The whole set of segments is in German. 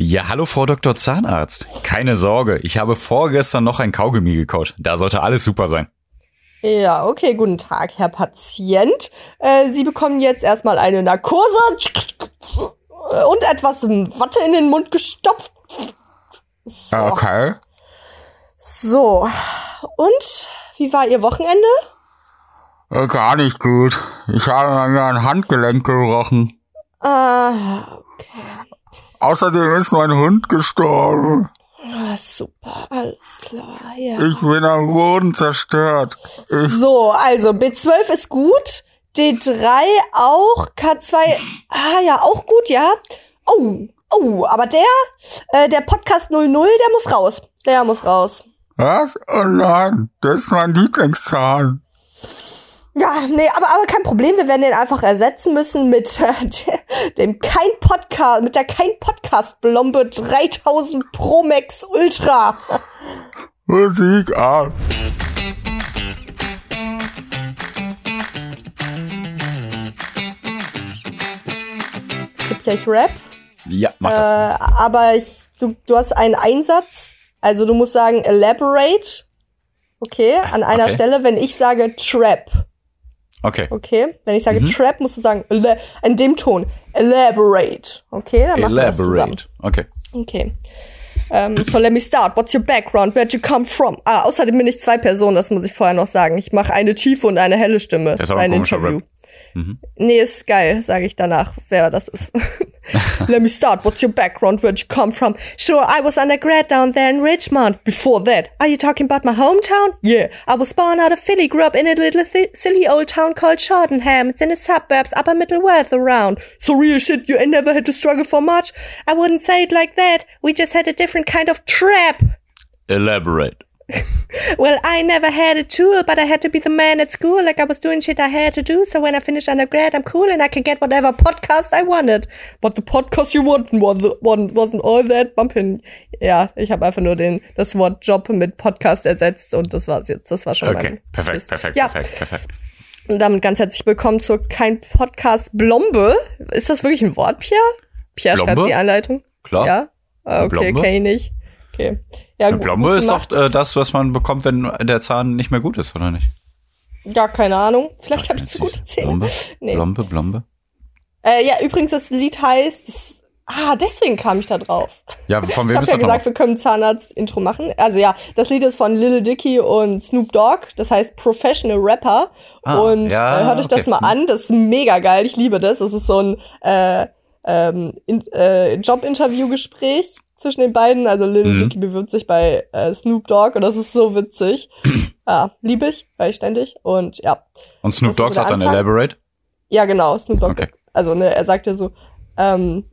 Ja, hallo Frau Dr. Zahnarzt. Keine Sorge, ich habe vorgestern noch ein Kaugummi gekaut. Da sollte alles super sein. Ja, okay, guten Tag, Herr Patient. Äh, Sie bekommen jetzt erstmal eine Narkose und etwas Watte in den Mund gestopft. So. Okay. So, und wie war Ihr Wochenende? Äh, gar nicht gut. Ich habe an ein Handgelenk gerochen. Ah, okay. Außerdem ist mein Hund gestorben. Ah, super, alles klar, ja. Ich bin am Boden zerstört. Ich So, also B12 ist gut, D3 auch, K2, ah ja, auch gut, ja. Oh, oh, aber der, äh, der Podcast 00, der muss raus. Der muss raus. was? Oh nein, das ist mein Lieblingszahn. Ja, nee, aber, aber kein Problem. Wir werden den einfach ersetzen müssen mit äh, dem kein Podcast, mit der kein Podcast Blombe 3000 Pro Max Ultra. Musik. Gibt ja ich Rap, Ja, mach äh, das. aber ich, du, du hast einen Einsatz. Also du musst sagen elaborate. Okay, an einer Okay. Stelle, wenn ich sage Trap. Okay. Okay, wenn ich sage Mhm. Trap, musst du sagen in dem Ton elaborate. Okay, dann machen wir das zusammen. Elaborate. Okay. Okay. Ähm, so let me start. What's your background? Where'd you come from? Ah, außerdem bin ich zwei Personen, das muss ich vorher noch sagen. Ich mache eine tiefe und eine helle Stimme. Das ist aber ein ein Interview. Rap. Mhm. Nee, ist geil, sage ich danach, wer das ist. let me start. What's your background? Where'd you come from? Sure, I was undergrad down there in Richmond. Before that, are you talking about my hometown? Yeah, I was born out of Philly, grew up in a little thi- silly old town called Shortenham. It's in the suburbs, upper middle worth around. So real shit, you never had to struggle for much? I wouldn't say it like that. We just had a different kind of trap. Elaborate. Well, I never had a tool, but I had to be the man at school. Like I was doing shit I had to do. So when I finished undergrad, I'm cool and I can get whatever podcast I wanted. But the podcast you wanted wasn't, all that bumping. Ja, ich habe einfach nur den, das Wort Job mit Podcast ersetzt und das war's jetzt. Das war schon Okay. mein Perfekt, perfekt, ja. perfekt, perfekt. Und damit ganz herzlich willkommen zur Kein Podcast Blombe. Ist das wirklich ein Wort, Pierre? Pierre schreibt Blombe? die Anleitung. Klar. Ja? Ah, Okay, Blombe? kenn ich nicht. Okay. Ja, Eine Blombe ist doch äh, das, was man bekommt, wenn der Zahn nicht mehr gut ist, oder nicht? Ja, keine Ahnung. Vielleicht habe ich zu gute Zähne. Blombe? Nee. Blombe, Blombe. Äh, ja, übrigens, das Lied heißt. Das, ah, deswegen kam ich da drauf. Ja, von Ich wem habe ist ja das gesagt, wir können Zahnarzt-Intro machen. Also ja, das Lied ist von Lil Dicky und Snoop Dogg. Das heißt Professional Rapper. Ah, und ja, äh, hört euch das okay. mal an. Das ist mega geil. Ich liebe das. Das ist so ein äh, ähm, in, äh, Jobinterview-Gespräch zwischen den beiden. Also Lil Mhm. Dicky bewirbt sich bei äh, Snoop Dogg und das ist so witzig. ja, liebe ich, weil ich ständig. Und ja, Und Snoop Dogg sagt dann? Elaborate? ja, genau, Snoop Dogg. Okay. Also, ne, er sagt ja so, ähm,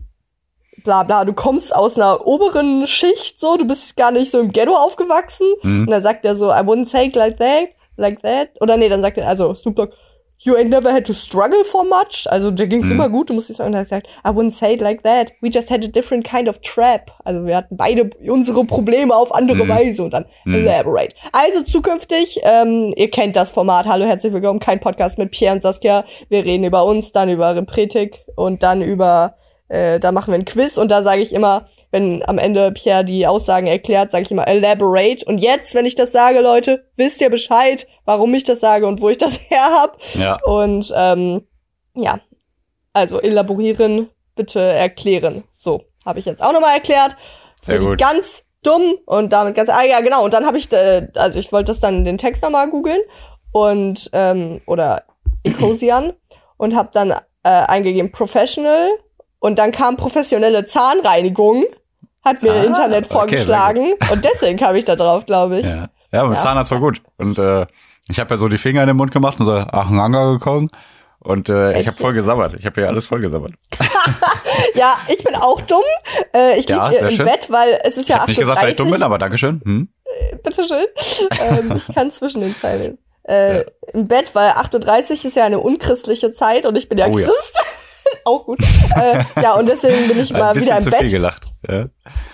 bla bla, du kommst aus einer oberen Schicht, so, du bist gar nicht so im Ghetto aufgewachsen. Mhm. Und dann sagt er so, I wouldn't say it like that, like that. Oder nee, dann sagt er, also Snoop Dogg, you ain't never had to struggle for much. Also, dir ging's Mhm. immer gut, du musst nicht sagen. Er sagt, I wouldn't say it like that. We just had a different kind of trap. Also, wir hatten beide unsere Probleme auf andere Mhm. Weise und dann Mhm. elaborate. Also, zukünftig, ähm, ihr kennt das Format. Hallo, herzlich willkommen. Kein Podcast mit Pierre und Saskia. Wir reden über uns, dann über Repretik und dann über, äh, da machen wir ein Quiz und da sage ich immer, wenn am Ende Pierre die Aussagen erklärt, sage ich immer elaborate. Und jetzt, wenn ich das sage, Leute, wisst ihr Bescheid, warum ich das sage und wo ich das her hab. Ja. Und ähm, ja, also elaborieren, bitte erklären. So, habe ich jetzt auch nochmal erklärt. Sehr gut. Ganz dumm und damit ganz, ah ja, genau. Und dann habe ich, äh, also ich wollte das dann den Text nochmal googeln und, ähm, oder Ecosian und habe dann äh, eingegeben Professional und dann kam professionelle Zahnreinigung, hat mir Ah, Internet okay, vorgeschlagen und deswegen kam ich da drauf, glaube ich. Ja, ja mit Ja. Zahnarzt war gut. Und äh, ich habe ja so die Finger in den Mund gemacht und so Achenanga gekommen. Und äh, ich habe voll gesabbert. Ich habe hier alles voll gesabbert. Ja, ich bin auch dumm. Äh, ich Ja, liege sehr im schön. Bett, weil es ist Ich ja habe nicht 8.30 gesagt, dass ich dumm bin, aber Dankeschön. Hm? Bitteschön. ähm, ich kann zwischen den Zeilen. Äh, Im Bett, weil 8.30 Uhr ist ja eine unchristliche Zeit und ich bin ja Oh ja. Christ. auch gut. äh, ja, und deswegen bin ich mal wieder im zu viel Bett. gelacht. Ja.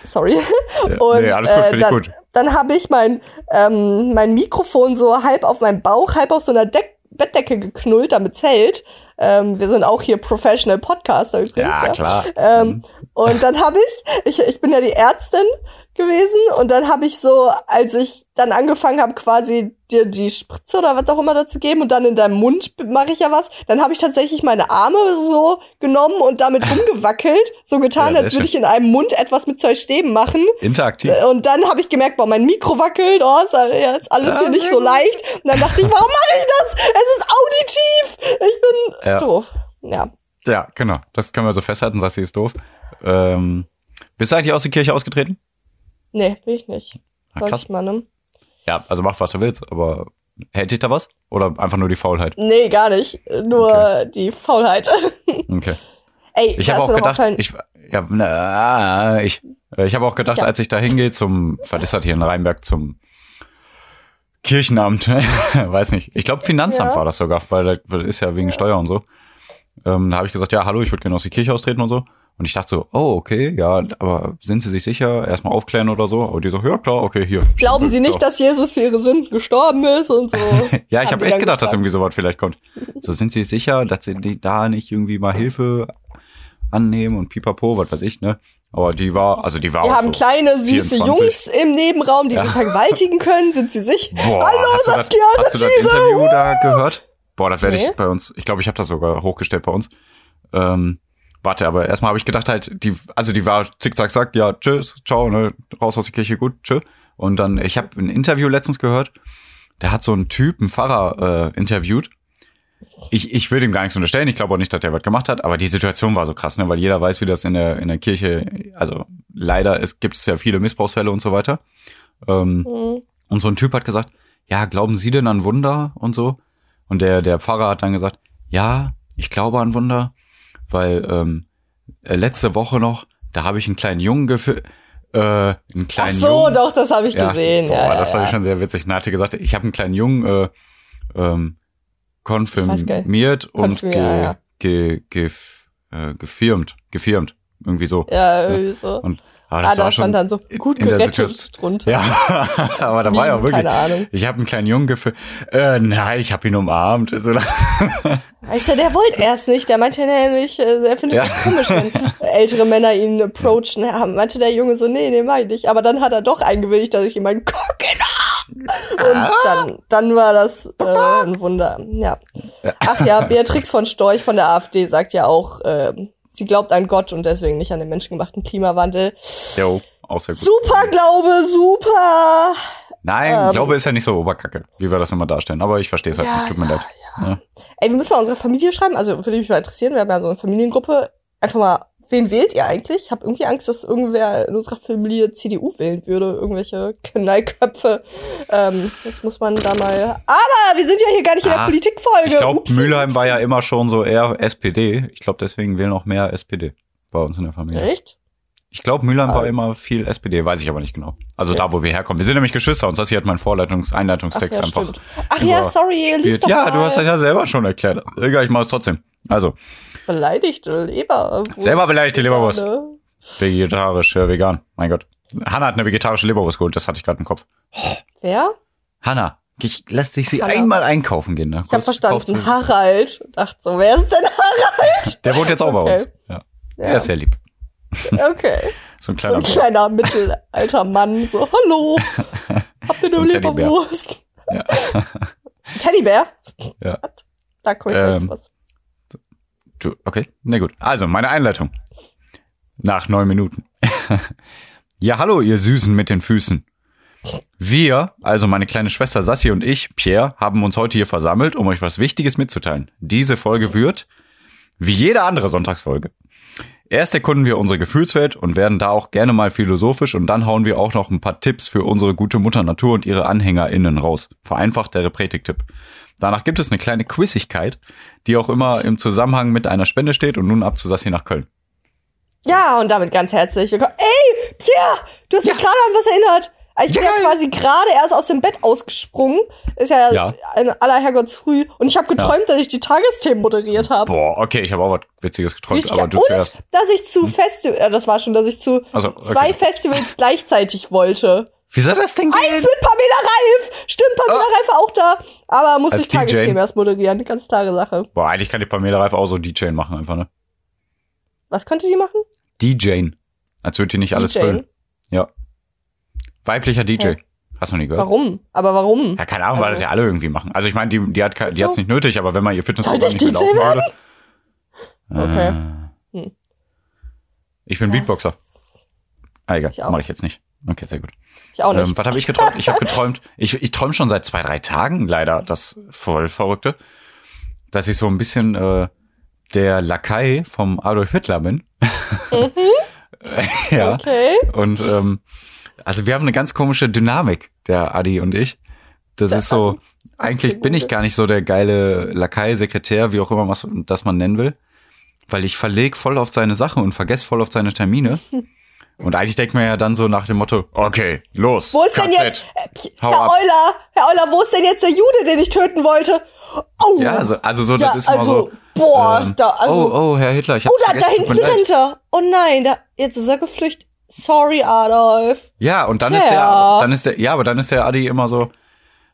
Sorry. Ja. Und nee, alles gut, äh, dann, gut. dann habe ich mein, ähm, mein Mikrofon so halb auf meinem Bauch, halb auf so einer Deck Bettdecke geknullt, damit hält. Ähm, wir sind auch hier Professional Podcaster übrigens. Ja, klar. Ähm, und dann habe ich, ich, ich bin ja die Ärztin gewesen und dann habe ich so, als ich dann angefangen habe, quasi dir die Spritze oder was auch immer dazu geben und dann in deinem Mund mache ich ja was, dann habe ich tatsächlich meine Arme so genommen und damit rumgewackelt, so getan, Ja, als würde ich in einem Mund etwas mit zwei Stäben machen. Interaktiv. Und dann habe ich gemerkt, boah, mein Mikro wackelt, oh, ist ja alles hier Ja, nicht sehr so leicht. Und dann dachte ich, warum mache ich das? Es ist auditiv. Ich bin Ja. doof. Ja. Ja, genau. Das können wir so festhalten. Sassi ist doof. Ähm, bist du eigentlich aus der Kirche ausgetreten? Nee, will ich nicht. Wollte krass. ich mal, ne? Ja, also mach, was du willst, aber hält dich da was? Oder einfach nur die Faulheit? Nee, gar nicht. Nur Okay. die Faulheit. Okay. Ey, Ich habe auch gedacht, ich, ja, na, ich, ich habe auch gedacht, Ja. als ich da hingehe zum, was ist das hier in Rheinberg, zum Kirchenamt, weiß nicht. Ich glaube, Finanzamt Ja. war das sogar, weil das ist ja wegen Steuer und so. Ähm, da habe ich gesagt, ja, hallo, ich würde gerne aus der Kirche austreten und so. Und ich dachte so, oh, okay, ja, aber sind Sie sich sicher? Erstmal aufklären oder so. Aber die so, ja, klar, okay, hier. Glauben Sie nicht, dass Jesus für Ihre Sünden gestorben ist und so? Ja, ich habe echt gedacht, dass gefragt. irgendwie sowas vielleicht kommt. So, sind Sie sicher, dass Sie die da nicht irgendwie mal Hilfe annehmen und pipapo, was weiß ich, ne? Aber die war, also die war Wir haben so kleine, süße 24. Jungs im Nebenraum, die sie vergewaltigen können. Sind Sie sicher? Boah, Hallo, Saskia, hast du das Satire. Interview da gehört? Boah, das werde Nee. ich bei uns, ich glaube, ich habe das sogar hochgestellt bei uns. Ähm, warte, aber erstmal habe ich gedacht halt, die, also die war zick, zack, zack, ja, tschüss, ciao, ne, raus aus der Kirche, gut, tschö. Und dann, ich habe ein Interview letztens gehört, der hat so einen Typ, einen Pfarrer, äh, interviewt. Ich, ich will dem gar nichts unterstellen, ich glaube auch nicht, dass der was gemacht hat, aber die Situation war so krass, ne, weil jeder weiß, wie das in der, in der Kirche, also leider es gibt es ja viele Missbrauchsfälle und so weiter. Ähm, Mhm. und so ein Typ hat gesagt, ja, glauben Sie denn an Wunder und so? Und der, der Pfarrer hat dann gesagt, ja, ich glaube an Wunder, weil ähm, äh, letzte Woche noch, da habe ich einen kleinen Jungen geführt, äh, einen Ach kleinen so, Jungen. doch, das habe ich ja, gesehen. Boah, ja, ja, das war ja. schon sehr witzig. Hatte gesagt, ich habe einen kleinen Jungen äh, ähm, konfirmiert und ge, ja, ja. ge, ge, äh, gefirmt, gefirmt, irgendwie so. Ja, irgendwie so. Und aber ah, das da war schon stand dann so gut in gerettet drunter. ja, aber da war ja wirklich. Keine Ahnung. Ich habe einen kleinen Jungen gefühlt. Äh, nein, ich habe ihn umarmt. So, Weißt du, der wollte erst nicht. Der meinte nämlich, äh, er findet Ja. das komisch, wenn ältere Männer ihn approachen. Ja, meinte der Junge so, nee, nee, mach ich nicht. Aber dann hat er doch eingewilligt, dass ich ihm meinen Cock Und dann, dann war das äh, ein Wunder. Ja. Ach ja, Beatrix von Storch von der AfD sagt ja auch, ähm, sie glaubt an Gott und deswegen nicht an den menschengemachten Klimawandel. jo, auch sehr gut. Super Glaube, super. Nein, Ähm. Glaube ist ja nicht so oberkacke, wie wir das immer darstellen. Aber ich verstehe es halt Ja, nicht. Tut mir ja, leid. Ja. Ey, wir müssen mal unsere Familie schreiben. Also würde mich mal interessieren. Wir haben ja so eine Familiengruppe. Einfach mal, wen wählt ihr eigentlich? Ich habe irgendwie Angst, dass irgendwer in unserer Familie CDU wählen würde. Irgendwelche Knallköpfe. Ähm, das muss man da mal. Aber wir sind ja hier gar nicht in der Ah, Politikfolge. Ich glaube, Mülheim war ja immer schon so eher SPD. Ich glaube, deswegen wählen auch mehr SPD bei uns in der Familie. Echt? Ich glaube, Mülheim Ah. war immer viel SPD, weiß ich aber nicht genau. Also Okay. da, wo wir herkommen. Wir sind nämlich Geschwister und das hier hat mein Vorleitungs-, Ach Einleitungstext ja, einfach. stimmt. Ach ja, sorry, lies doch Ja, mal. du hast das ja selber schon erklärt. Egal, ich mach es trotzdem. Also, Beleidigte Leberwurst. Selber beleidigte Leberwurst. Vegane. vegetarisch, ja, vegan. Mein Gott. Hanna hat eine vegetarische Leberwurst geholt, das hatte ich gerade im Kopf. Wer? Hanna, ich, lass dich sie Hanna. einmal einkaufen gehen. Ne? Ich habe verstanden, Harald. Dachte so, wer ist denn Harald? Der wohnt jetzt auch bei Okay. uns. Ja. Ja. Er ist sehr lieb. Okay. So ein So kleiner ein kleiner mittelalter Mann, so, hallo, habt ihr eine So ein Teddybär. Leberwurst? Ja. Teddybär? Ja. Da komme ich jetzt Ähm, was. Du, okay, na gut. Also, meine Einleitung. Nach neun Minuten. ja, hallo, ihr Süßen mit den Füßen. Wir, also meine kleine Schwester Sassi und ich, Pierre, haben uns heute hier versammelt, um euch was Wichtiges mitzuteilen. Diese Folge wird, wie jede andere Sonntagsfolge. Erst erkunden wir unsere Gefühlswelt und werden da auch gerne mal philosophisch und dann hauen wir auch noch ein paar Tipps für unsere gute Mutter Natur und ihre AnhängerInnen raus. Vereinfacht der Repretik-Tipp. Danach gibt es eine kleine Quizigkeit, die auch immer im Zusammenhang mit einer Spende steht und nun ab zu Sassi nach Köln. Ja, und damit ganz herzlich willkommen. Ey, Pierre, du hast mich gerade an was erinnert. Ich bin Ja, ja, quasi gerade erst aus dem Bett ausgesprungen. Ist ja, Ja. ein aller Herrgottsfrüh. Und ich habe geträumt, dass ich die Tagesthemen moderiert habe. Boah, okay, ich habe auch was Witziges geträumt, Richtig, aber du und zuerst. dass ich zu Festival, äh, das war schon, dass ich zu Also, okay. zwei Festivals gleichzeitig wollte. Wie soll das denn Eins gehen? mit Pamela Reif! Stimmt, Pamela Oh. Reif war auch da. Aber muss Als ich Tagesthemen DJ. erst moderieren. Ganz klare Sache. Boah, eigentlich kann die Pamela Reif auch so DJing machen einfach, ne? Was könnte die machen? DJing. Als würde die nicht alles DJing? füllen. Ja. Weiblicher DJ. Hä? Hast du noch nie gehört? Warum? Aber warum? Ja, keine Ahnung, weil Also- das ja alle irgendwie machen. Also ich meine, die, die hat die hat's so? nicht nötig, aber wenn man ihr Fitnessprogramm Sollte nicht ich mehr DJ laufen würde. Okay. Äh, Hm. Ich bin Ja. Beatboxer. Ah, egal, mache ich jetzt nicht. Okay, sehr gut. Ich auch nicht. Ähm, was habe ich geträumt? Ich habe geträumt, ich, ich träume schon seit zwei, drei Tagen leider, das voll Verrückte, dass ich so ein bisschen äh, der Lakai vom Adolf Hitler bin. ja. Okay. Und ähm, also wir haben eine ganz komische Dynamik, der Adi und ich. Das Der ist so, eigentlich bin ich gar nicht so der geile Lakai, Sekretär, wie auch immer was das man nennen will. Weil ich verleg voll auf seine Sache und vergesse voll auf seine Termine. Und eigentlich denkt man ja dann so nach dem Motto, okay, los. Wo ist denn KZ. jetzt, äh, Herr. Euler, Herr Euler, wo ist denn jetzt der Jude, den ich töten wollte? Oh, Ja, also, also so, Ja, das ist immer also, so. boah, ähm, da, also, oh, oh, Herr Hitler, ich hab oh, da, da hinten rennt er. Oh nein, da, jetzt ist er geflüchtet. Sorry, Adolf. Ja, und dann ist Ja. der, dann ist der, ja, aber dann ist der Adi immer so,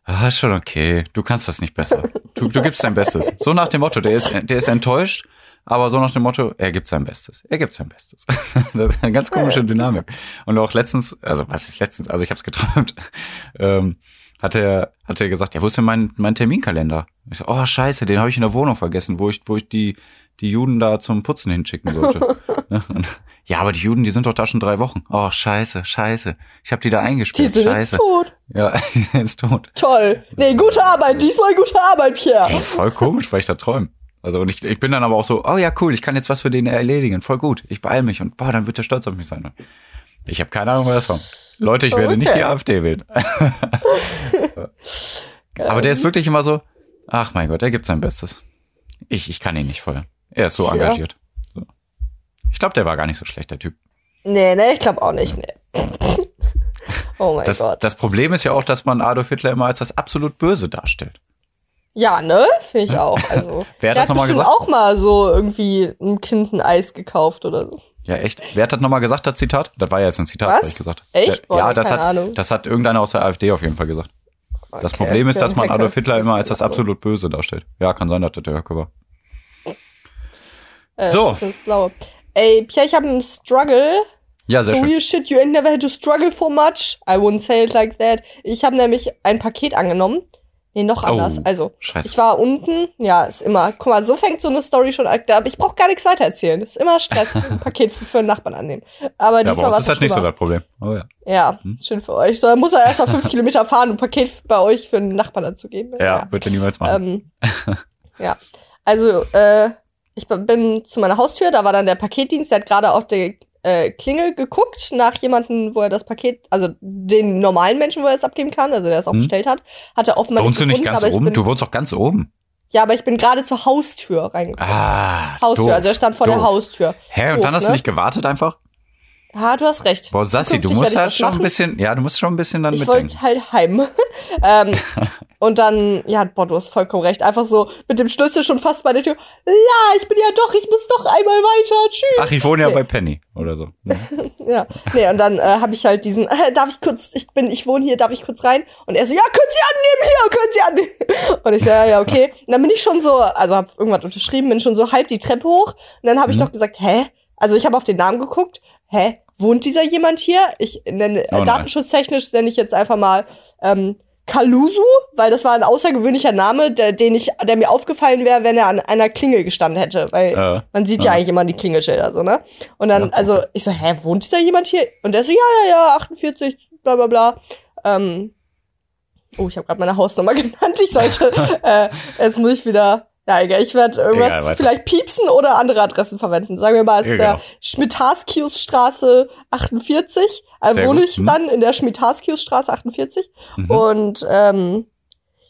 ah, ist schon okay, du kannst das nicht besser. Du, du gibst dein Bestes. So nach dem Motto, der ist, der ist enttäuscht, aber so nach dem Motto, er gibt sein Bestes. Er gibt sein Bestes. Das ist eine ganz komische Dynamik. Und auch letztens, also was ist letztens, also ich habe es geträumt, ähm, hat er, hat er gesagt, ja, wo ist denn mein, mein Terminkalender? Ich so, oh scheiße, den habe ich in der Wohnung vergessen, wo ich, wo ich die, die Juden da zum Putzen hinschicken sollte. Ne? Ja, aber die Juden, die sind doch da schon drei Wochen. Oh, scheiße, scheiße. Ich habe die da Die eingesperrt. sind jetzt scheiße. tot. Ja, die sind jetzt tot. Toll. Nee, gute Arbeit. Diesmal gute Arbeit, Pierre. Ey, voll komisch, weil ich da träume. Also und ich, ich bin dann aber auch so, oh ja, cool, ich kann jetzt was für den erledigen. Voll gut. Ich beeil mich und boah, dann wird er stolz auf mich sein. Ich habe keine Ahnung, wer das war. Leute, ich werde nicht Okay. die AfD wählen. aber der ist wirklich immer so, ach mein Gott, er gibt sein Bestes. Ich, ich kann ihn nicht feuern. Er ist so Tja. engagiert. So. Ich glaube, der war gar nicht so schlecht, der Typ. Nee, nee, ich glaube auch nicht. Nee. oh mein Das, Gott. das Problem ist ja auch, dass man Adolf Hitler immer als das absolut Böse darstellt. Ja, ne? Finde ich auch. Also, Wer hat das nochmal gesagt? auch mal so irgendwie ein Kind ein Eis gekauft oder so. Ja, echt. Wer hat das nochmal gesagt, das Zitat? Das war ja jetzt ein Zitat, Was? was ich gesagt. Echt? Ja, Boah, ja das, keine hat, Ahnung. das hat irgendeiner aus der AfD auf jeden Fall gesagt. Das Okay, Problem ist, dass man Adolf. Hitler immer als das absolut Böse darstellt. Ja, kann sein, dass das der Höcke war. Äh, So. Das ist blau. Ey, Pierre, ich habe einen Struggle. Ja, sehr So schön. real shit, you never had to struggle for much. I wouldn't say it like that. Ich habe nämlich ein Paket angenommen. Nee, noch Oh, anders. also, scheiße. ich war unten. Ja, ist immer. Guck mal, so fängt so eine Story schon an. Aber ich brauche gar nichts weiter erzählen. Ist immer Stress, ein Paket für, für einen Nachbarn annehmen. Aber Ja, diesmal war ist das nicht so das Problem. Oh ja. Ja, Hm? schön für euch. So, dann muss er erst mal fünf Kilometer fahren, um ein Paket bei euch für einen Nachbarn anzugeben. Ja, wird er niemals machen. Ähm, ja. Also, äh, ich bin zu meiner Haustür, da war dann der Paketdienst, der hat gerade auf die äh, Klingel geguckt nach jemanden, wo er das Paket, also den normalen Menschen, wo er es abgeben kann, also der es auch Hm. bestellt hat, hat er offenbar Wohnst du nicht gefunden, ganz aber ich oben? Bin, Du wohnst doch ganz oben. ja, aber ich bin gerade zur Haustür reingekommen. Ah, Haustür, doof, also er stand vor der doof. Haustür. Hä, und Doof, dann hast du ne? nicht gewartet einfach? Ja, du hast recht. Boah, Sassi, du musst ich halt schon ein bisschen, ja, du musst schon ein bisschen dann Ich mitdenken. wollte halt heim. ähm, und dann, ja, boah, du hast vollkommen recht. Einfach so mit dem Schlüssel schon fast bei der Tür. Ja, ich bin ja doch, ich muss doch einmal weiter. Tschüss. Ach, ich wohne ja Nee. bei Penny oder so. Ja, nee, und dann äh, habe ich halt diesen, äh, darf ich kurz, ich bin, ich wohne hier, darf ich kurz rein? Und er so, ja, können Sie annehmen, hier, können Sie annehmen. Und ich so, ja, ja, okay. Und dann bin ich schon so, also habe irgendwas unterschrieben, bin schon so halb die Treppe hoch. Und dann habe ich Mhm. doch gesagt, hä? Also ich habe auf den Namen geguckt, hä? Wohnt dieser jemand hier? Ich nenne, Oh äh, datenschutztechnisch nenne ich jetzt einfach mal ähm, Kalusu, weil das war ein außergewöhnlicher Name, der, den ich, der mir aufgefallen wäre, wenn er an einer Klingel gestanden hätte, weil Äh, man sieht Ja. ja eigentlich immer die Klingelschilder, so, ne? Und dann, Ja, also, ich so, hä, wohnt dieser jemand hier? Und der so, ja, ja, ja, 48, bla, bla, bla. Ähm, oh, ich habe gerade meine Hausnummer genannt. Ich sollte, äh, jetzt muss ich wieder, ja, egal, ich werde irgendwas Egal, vielleicht piepsen oder andere Adressen verwenden. Sagen wir mal, es ist der Schmitarskiusstraße 48. Also wohne ich Hm. dann in der Schmitarskiusstraße 48. Mhm. Und, ähm,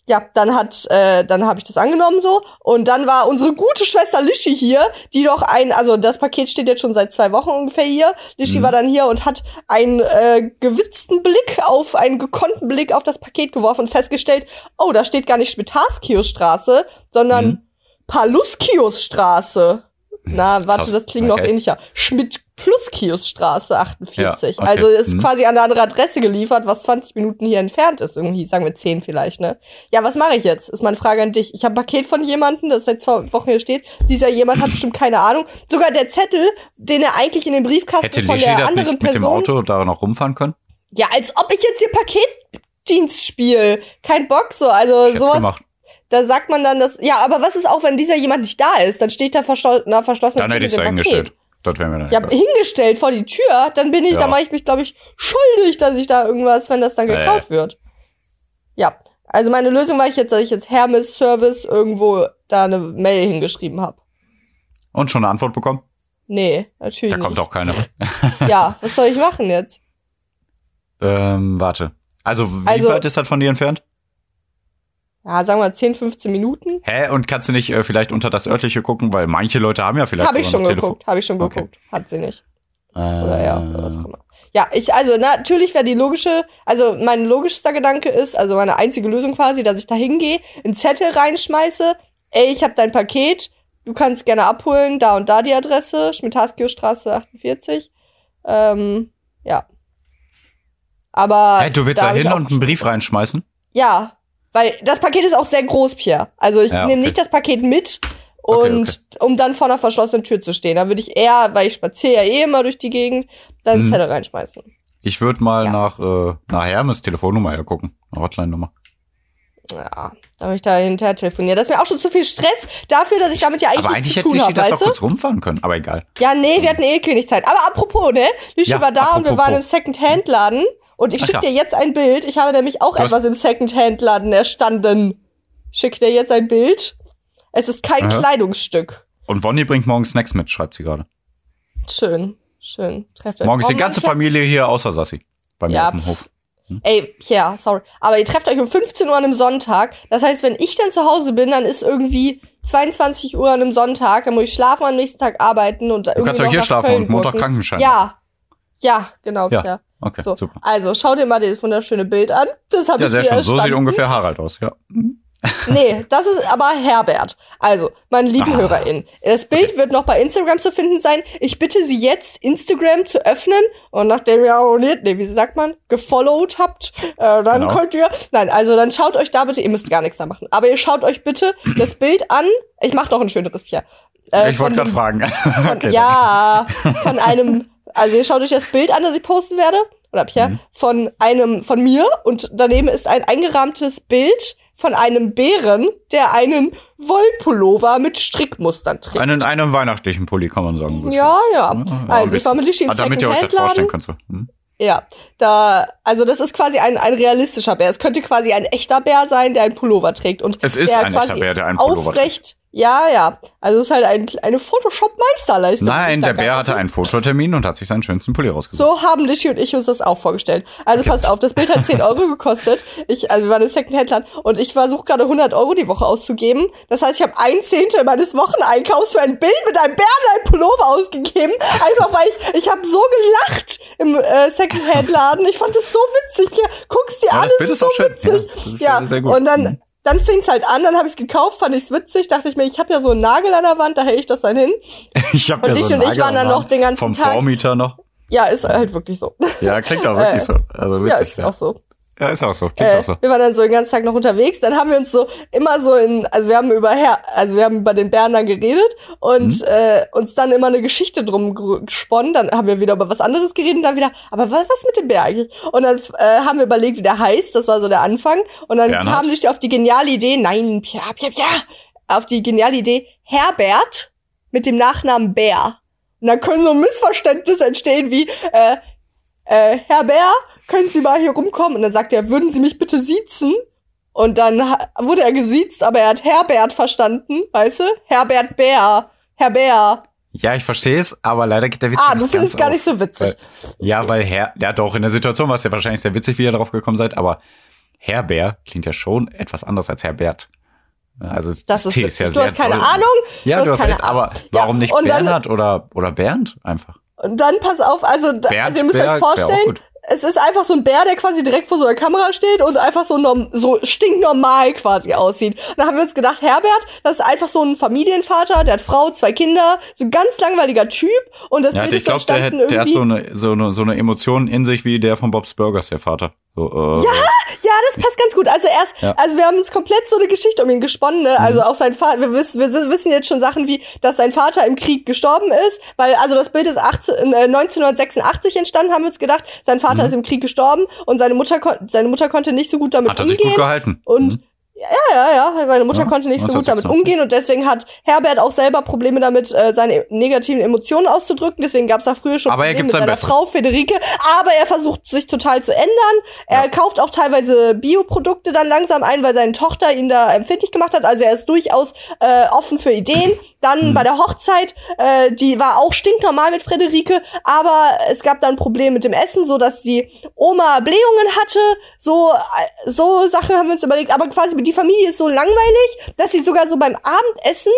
ja, dann hat, äh, dann habe ich das angenommen so und dann war unsere gute Schwester Lischi hier, die doch ein, also das Paket steht jetzt schon seit zwei Wochen ungefähr hier. Lischi Mhm. war dann hier und hat einen äh, gewitzten Blick auf, einen gekonnten Blick auf das Paket geworfen und festgestellt, oh, da steht gar nicht Schmitarskiusstraße, sondern Mhm. Paluskiusstraße. Na, warte, Krass. das klingt noch Okay. ähnlicher. Schmidt plus Kiosstraße 48. Ja, okay. Also ist Mhm. quasi an eine andere Adresse geliefert, was 20 Minuten hier entfernt ist irgendwie. Sagen wir 10 vielleicht, ne? Ja, was mache ich jetzt? Ist meine Frage an dich. Ich habe ein Paket von jemandem, das seit zwei Wochen hier steht. Dieser jemand hat bestimmt keine Ahnung. Sogar der Zettel, den er eigentlich in den Briefkasten Hätte von Lischi der das anderen nicht mit dem Person... Auto da noch rumfahren können? Ja, als ob ich jetzt hier Paketdienst spiele. Kein Bock so. Also sowas. gemacht. Da sagt man dann das. Ja, aber was ist auch, wenn dieser jemand nicht da ist? Dann steht da verschlossen, na, verschlossene Dann hätte ich es eingestellt. Das wäre mir dann Ja, hingestellt vor die Tür, dann bin ich, Ja. da mache ich mich, glaube ich, schuldig, dass ich da irgendwas, wenn das dann Äh. geklaut wird. Ja, also meine Lösung war ich jetzt, dass ich jetzt Hermes Service irgendwo da eine Mail hingeschrieben habe. Und schon eine Antwort bekommen? Nee, natürlich Da kommt nicht. auch keine. Ja, was soll ich machen jetzt? ähm, warte. Also, wie Also- weit ist das von dir entfernt? Ja, sagen wir 10, 15 Minuten. Hä? Und kannst du nicht äh, vielleicht unter das örtliche gucken? Weil manche Leute haben ja vielleicht Habe ich schon geguckt, habe ich schon Okay. geguckt. Hat sie nicht. Äh, Oder ja, oder was auch immer. Ja, ich, also natürlich wäre die logische, also mein logischster Gedanke ist, also meine einzige Lösung quasi, dass ich da hingehe, einen Zettel reinschmeiße, ey, ich habe dein Paket, du kannst gerne abholen, da und da die Adresse, Schmidt-Haskio-Straße 48. Ähm, ja. Aber. Hä, du willst da hin und einen Brief reinschmeißen? Ja, weil das Paket ist auch sehr groß, Pierre. Also ich Ja, nehme okay. nicht das Paket mit Okay, und um dann vor einer verschlossenen Tür zu stehen. Da würde ich eher, weil ich spaziere ja eh immer durch die Gegend, dann Mhm. Zettel reinschmeißen. Ich würde mal Ja. nach, äh, nach Hermes Telefonnummer ja gucken. Eine Hotline-Nummer. Ja, da habe ich da hinterher telefoniert. Das ist mir auch schon zu viel Stress dafür, dass ich damit ja eigentlich, Aber eigentlich nichts zu hätte tun ich habe, weißt du? kurz rumfahren können. Aber egal. Ja, nee, wir hatten eh wenig Zeit. Aber apropos, ne? Lischi Ja, war da und wir apropos. waren im Second-Hand-Laden und ich schicke ja. dir jetzt ein Bild. Ich habe nämlich auch etwas im Second-Hand-Laden erstanden. Schick dir jetzt ein Bild. Es ist kein Aha. Kleidungsstück. Und Wonny bringt morgen Snacks mit, schreibt sie gerade. Schön, schön. Trefft. Morgen ist die ganze Familie hier, außer Sassi. Bei mir Ja, auf dem Hof. Ey, ja, sorry. Aber ihr trefft euch um 15 Uhr an einem Sonntag. Das heißt, wenn ich dann zu Hause bin, dann ist irgendwie 22 Uhr an einem Sonntag. Dann muss ich schlafen, am nächsten Tag arbeiten und Du kannst doch hier schlafen und Montag Krankenschein. Ja. Ja, genau, Ja, ja. Okay, So, super. also schau dir mal das wunderschöne Bild an. Das habe Ja, ich sehr schön. So sieht ungefähr Harald aus, ja. Nee, das ist aber Herbert. Also, meine lieben Ah. HörerInnen, das Bild wird noch bei Instagram zu finden sein. Ich bitte Sie jetzt, Instagram zu öffnen und nachdem ihr abonniert, nee, wie sagt man, gefollowt habt, äh, dann Genau. könnt ihr, nein, also dann schaut euch da bitte, ihr müsst gar nichts da machen, aber ihr schaut euch bitte das Bild an. Ich mach noch ein schöneres Pierre. Äh, ich wollte gerade fragen. Von, Okay, ja, von einem, also ihr schaut euch das Bild an, das ich posten werde, oder Pierre, Mhm. von einem, von mir und daneben ist ein eingerahmtes Bild von einem Bären, der einen Wollpullover mit Strickmustern trägt. Einen, einen weihnachtlichen Pulli, kann man sagen. ja, ja. ein Also ich war mit Lishi im Ah, Damit ihr euch das vorstellen könnt. So. Hm? Ja, da, also das ist quasi ein, ein realistischer Bär. Es könnte quasi ein echter Bär sein, der einen Pullover trägt. Und Es ist der ein echter quasi Bär, der einen Pullover aufrecht, Ja, ja. Also es ist halt ein, eine Photoshop-Meisterleistung. Nein, der Bär hatte einen Fototermin und hat sich seinen schönsten Pulli rausgesucht. So haben Lischi und ich uns das auch vorgestellt. Also pass auf, das Bild hat 10 Euro gekostet. Ich, also wir waren im Second-Hand-Land und ich versuche gerade 100 Euro die Woche auszugeben. Das heißt, ich habe ein Zehntel meines Wocheneinkaufs für ein Bild mit einem Bären und einem Pullover ausgegeben. Einfach weil ich, ich habe so gelacht im äh, Second-Hand-Laden. Ich fand es so witzig. Ja, guck's dir Ja, an, das Bild ist ist so auch witzig. Ja, das ist ja, sehr- sehr gut. und dann... Dann fing's halt an, dann habe ich's gekauft, fand ich's witzig, dachte ich mir, ich habe ja so einen Nagel an der Wand, da hält ich das dann hin. Ich hab Und ja ich so einen und ich waren Nagel dann noch den ganzen Vom Tag- Vormieter noch. Ja, ist halt wirklich so. Ja, klingt auch wirklich Äh, so. Also ja, witzig. ist Ja, auch so. Ja ist auch so. Klingt Äh, auch so. wir waren dann so den ganzen Tag noch unterwegs. Dann haben wir uns so immer so in, also wir haben über Her also wir haben über den Bären dann geredet und Mhm. äh, uns dann immer eine Geschichte drum gesponnen. Dann haben wir wieder über was anderes geredet und dann wieder, aber was, was mit dem Bär eigentlich? Und dann äh, haben wir überlegt, wie der heißt. Das war so der Anfang. Und dann Bernhard? kam nicht auf die geniale Idee, nein, Pia, Pia, Pia, auf die geniale Idee, Herbert mit dem Nachnamen Bär. Und dann können so Missverständnisse entstehen wie, äh, äh, Herr Bär, können Sie mal hier rumkommen? Und dann sagt er, würden Sie mich bitte siezen? Und dann wurde er gesiezt, aber er hat Herbert verstanden, weißt du? Herbert Bär. Herr Bär. Ja, ich verstehe es, aber leider geht der Witz Ah, nicht du findest ganz gar nicht so witzig. Weil, ja, weil Herr, ja doch, in der Situation war es ja wahrscheinlich sehr witzig, wie ihr darauf gekommen seid, aber Herr Bär klingt ja schon etwas anders als Herr Bert. Also Das ist T witzig. du sehr hast keine doll. Ahnung. Ja, du hast keine recht, aber Ahnung. warum Ja, nicht und dann- Bernhard oder, oder Bernd einfach? Und dann pass auf, also, da, Bernd also ihr müsst Bär euch vorstellen. Es ist einfach so ein Bär, der quasi direkt vor so einer Kamera steht und einfach so, norm so stinknormal quasi aussieht. Und da haben wir uns gedacht, Herbert, das ist einfach so ein Familienvater, der hat Frau, zwei Kinder, so ein ganz langweiliger Typ. Und das Ja, Bild ich ist glaube, der, der hat so eine, so, eine, so eine Emotion in sich wie der von Bob's Burgers, der Vater. Äh, Ja, ja, das passt ganz gut. Also erst, Ja. Mhm. also wir haben uns komplett so eine Geschichte um ihn gesponnen. Ne? Also auch sein Vater, wir wissen, wir wissen jetzt schon Sachen wie, dass sein Vater im Krieg gestorben ist, weil also das Bild ist 18, äh, 1986 entstanden, haben wir uns gedacht. Sein Vater ist im Krieg gestorben und seine Mutter, seine Mutter konnte nicht so gut damit Mhm. hat er umgehen. sich gut gehalten. Und Mhm. Ja, ja, ja, seine Mutter Ja, konnte nicht so gut damit 1986. umgehen und deswegen hat Herbert auch selber Probleme damit, äh, seine negativen Emotionen auszudrücken. Deswegen gab es da früher schon Aber er Probleme gibt mit sein seiner Bestes. Frau Federike. Aber er versucht sich total zu ändern. Er Ja. kauft auch teilweise Bioprodukte dann langsam ein, weil seine Tochter ihn da empfindlich gemacht hat. Also er ist durchaus äh, offen für Ideen. Dann Mhm. bei der Hochzeit, äh, die war auch stinknormal mit Frederike, aber es gab dann ein Problem mit dem Essen, so dass die Oma Blähungen hatte. So, äh, so Sachen haben wir uns überlegt. Aber quasi die Familie ist so langweilig, dass sie sogar so beim Abendessen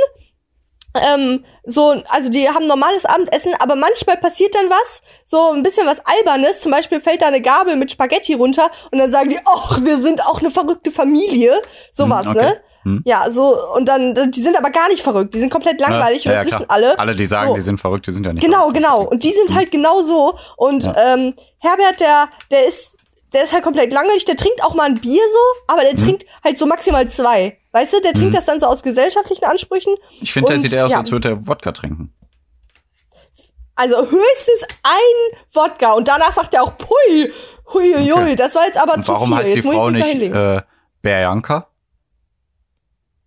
ähm, so, also die haben normales Abendessen, aber manchmal passiert dann was, so ein bisschen was Albernes. Zum Beispiel fällt da eine Gabel mit Spaghetti runter und dann sagen die, ach, wir sind auch eine verrückte Familie. Sowas, Hm, okay. ne? Hm. Ja, so, und dann, die sind aber gar nicht verrückt, die sind komplett langweilig ja, und ja, das klar. wissen alle. Alle, die sagen, So. die sind verrückt, die sind ja nicht Genau, verrückt. genau. Und die sind halt genau so. Und Ja. ähm, Herbert, der, der ist, der ist halt komplett langweilig. Der trinkt auch mal ein Bier so, aber Mhm. der trinkt halt so maximal zwei. Weißt du, der trinkt das dann so aus gesellschaftlichen Ansprüchen. Ich finde, der sieht eher aus, ja. als würde er Wodka trinken. Also höchstens ein Wodka und danach sagt er auch, pui, hui, hui, hui. Okay. Das war jetzt aber Und zu warum viel. heißt die Jetzt Frau nicht äh, Berjanka?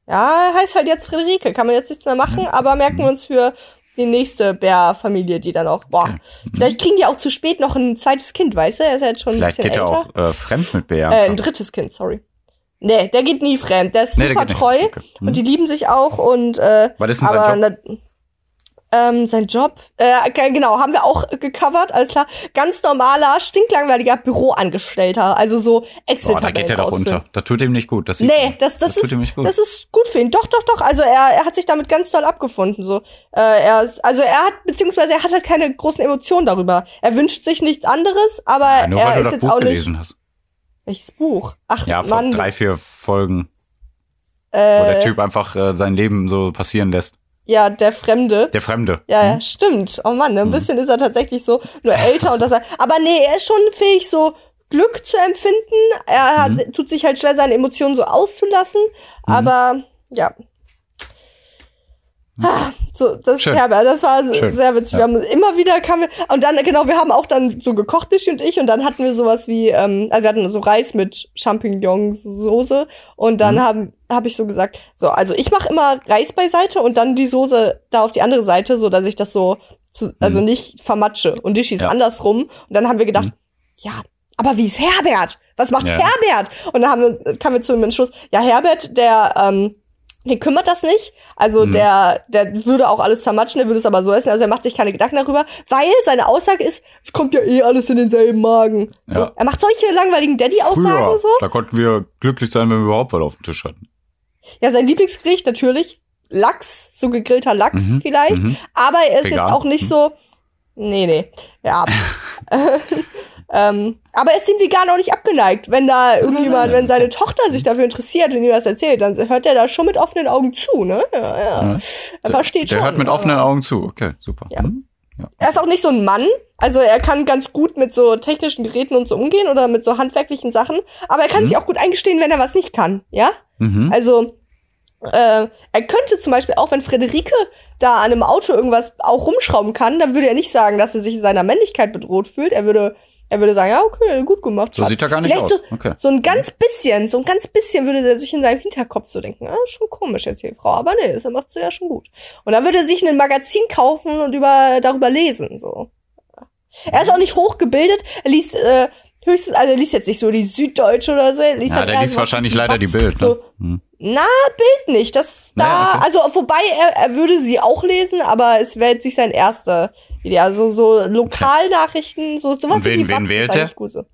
Ja, heißt halt jetzt Friederike. Kann man jetzt nichts mehr machen, aber merken wir uns für die nächste Bär-Familie, die dann auch, boah, Okay. vielleicht kriegen die auch zu spät noch ein zweites Kind, weißt du? Er ist ja jetzt schon Vielleicht ein geht bisschen er älter. auch äh, fremd mit Äh, Berjanka. ein drittes Kind, sorry. Nee, der geht nie fremd. Der ist Nee, super geht treu Okay. Und die lieben sich auch und äh, Was ist denn aber ähm, sein Job, äh, ge- genau, haben wir auch gecovert, alles klar. Ganz normaler, stinklangweiliger Büroangestellter, also so excel Boah, da geht er doch unter. Das tut ihm nicht gut. Das Nee, das, das, tut ist, ihm nicht gut. das ist gut für ihn. Doch, doch, doch. Also er, er hat sich damit ganz toll abgefunden. So, äh, er ist, also er hat beziehungsweise er hat halt keine großen Emotionen darüber. Er wünscht sich nichts anderes, aber Ja, nur er ist das jetzt Buch auch nicht. hast. Welches Buch? Ach Ja, vor Mann, drei, vier Folgen, wo äh, der Typ einfach äh, sein Leben so passieren lässt. Ja, der Fremde. Der Fremde. Ja, ja, stimmt. Oh Mann, ein bisschen ist er tatsächlich so nur älter und das. Aber nee, er ist schon fähig, so Glück zu empfinden. Er hat, Mhm. tut sich halt schwer, seine Emotionen so auszulassen. Aber ja. Ah, So, das Schön. Herbert, das war Schön. sehr witzig. Ja. Wir haben immer wieder kamen wir, und dann, genau, wir haben auch dann so gekocht, Lischi und ich, und dann hatten wir sowas wie, ähm, also wir hatten so Reis mit Champignonsauce und dann Mhm. haben habe ich so gesagt, so, also ich mache immer Reis beiseite und dann die Soße da auf die andere Seite, so dass ich das so, zu, also Mhm. nicht vermatsche. Und Lischi ist Ja. andersrum. Und dann haben wir gedacht, Mhm. ja, aber wie ist Herbert? Was macht Ja. Herbert? Und dann haben wir, kamen wir zu dem Entschluss, ja, Herbert, der, ähm, den kümmert das nicht. Also Mhm. der, der würde auch alles zermatschen, der würde es aber so essen. Also er macht sich keine Gedanken darüber, weil seine Aussage ist, es kommt ja eh alles in denselben Magen. So, Ja. er macht solche langweiligen Daddy-Aussagen so. da konnten wir glücklich sein, wenn wir überhaupt was auf dem Tisch hatten. Ja, sein Lieblingsgericht natürlich Lachs, so gegrillter Lachs Mhm, vielleicht. mhm. Aber er ist Vegan, jetzt auch nicht mhm. so. Nee, nee. Ja. ähm, aber er ist dem Vegan auch nicht abgeneigt. Wenn da irgendjemand, wenn seine Tochter sich dafür interessiert und ihm das erzählt, dann hört er da schon mit offenen Augen zu, ne? Ja, ja. Ja. Er versteht Der schon. hört mit offenen Augen zu. Okay, super. Ja. Hm? Er ist auch nicht so ein Mann. Also er kann ganz gut mit so technischen Geräten und so umgehen oder mit so handwerklichen Sachen. Aber er kann Mhm. sich auch gut eingestehen, wenn er was nicht kann. Ja? Mhm. Also, äh, er könnte zum Beispiel auch, wenn Friederike da an einem Auto irgendwas auch rumschrauben kann, dann würde er nicht sagen, dass er sich in seiner Männlichkeit bedroht fühlt. Er würde, er würde sagen, ja, okay, gut gemacht. So Schatz. sieht er gar nicht Vielleicht aus. So, Okay. so ein ganz bisschen, so ein ganz bisschen würde er sich in seinem Hinterkopf so denken, ah, schon komisch jetzt hier, Frau, aber nee, das macht sie ja schon gut. Und dann würde er sich ein Magazin kaufen und über, darüber lesen, so. Er ist auch nicht hochgebildet, er liest, äh, höchstens, also er liest jetzt nicht so die Süddeutsche oder so, er liest Ja, dann der liest so wahrscheinlich leider die Bild, ne? So, Hm. na, Bild nicht. Das da, Naja, okay. also wobei er, er würde sie auch lesen, aber es wäre jetzt nicht sein erster Idee. Also so Lokalnachrichten, so sowas wen- wie die wen Watz wählt der? gut so.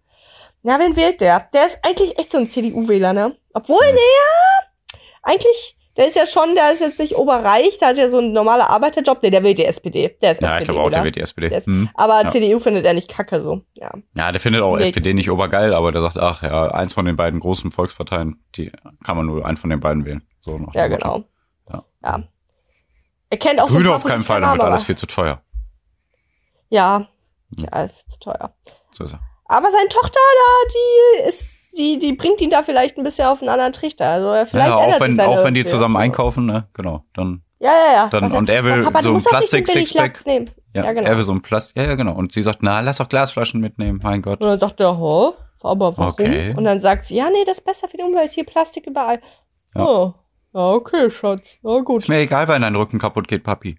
Na, wen wählt der? Der ist eigentlich echt so ein CDU-Wähler, ne? Obwohl, Hm. naja, eigentlich, der ist ja schon, der ist jetzt nicht oberreich, der hat ja so einen normalen Arbeiterjob. Nee, der will die SPD. Der ist Ja, SPD, ich glaube auch, der wird die SPD. Der ist, Hm. Aber Ja. CDU findet er nicht kacke so. Ja. Ja, der findet auch Nee, SPD nicht obergeil, aber der sagt, ach ja, eins von den beiden großen Volksparteien, die kann man nur einen von den beiden wählen. So dem Ja, genau. Ja. Ja. Er kennt auch so Grüne ein auf keinen Fall, damit alles viel zu teuer. Ja. Ja, ist zu teuer. So ist er. Aber seine Tochter da, die ist, die, die bringt ihn da vielleicht ein bisschen auf einen anderen Trichter. Also er vielleicht Ja, auch ändert wenn, sich auch wenn die zusammen einkaufen, ne, genau, dann, Ja, ja, ja. Dann- und er will "Oh, Papa, so ein Plastik-Sixpack." Ja, Ja, genau. er will so ein Plast, ja, ja, genau. Und sie sagt, na, lass doch Glasflaschen mitnehmen, mein Gott. Und dann sagt er, oh, aber warum? Okay. Und dann sagt sie, ja, nee, das ist besser für die Umwelt, hier Plastik überall. Ja. Oh, ja, okay, Schatz. Na gut. Ist mir egal, wenn dein Rücken kaputt geht, Papi.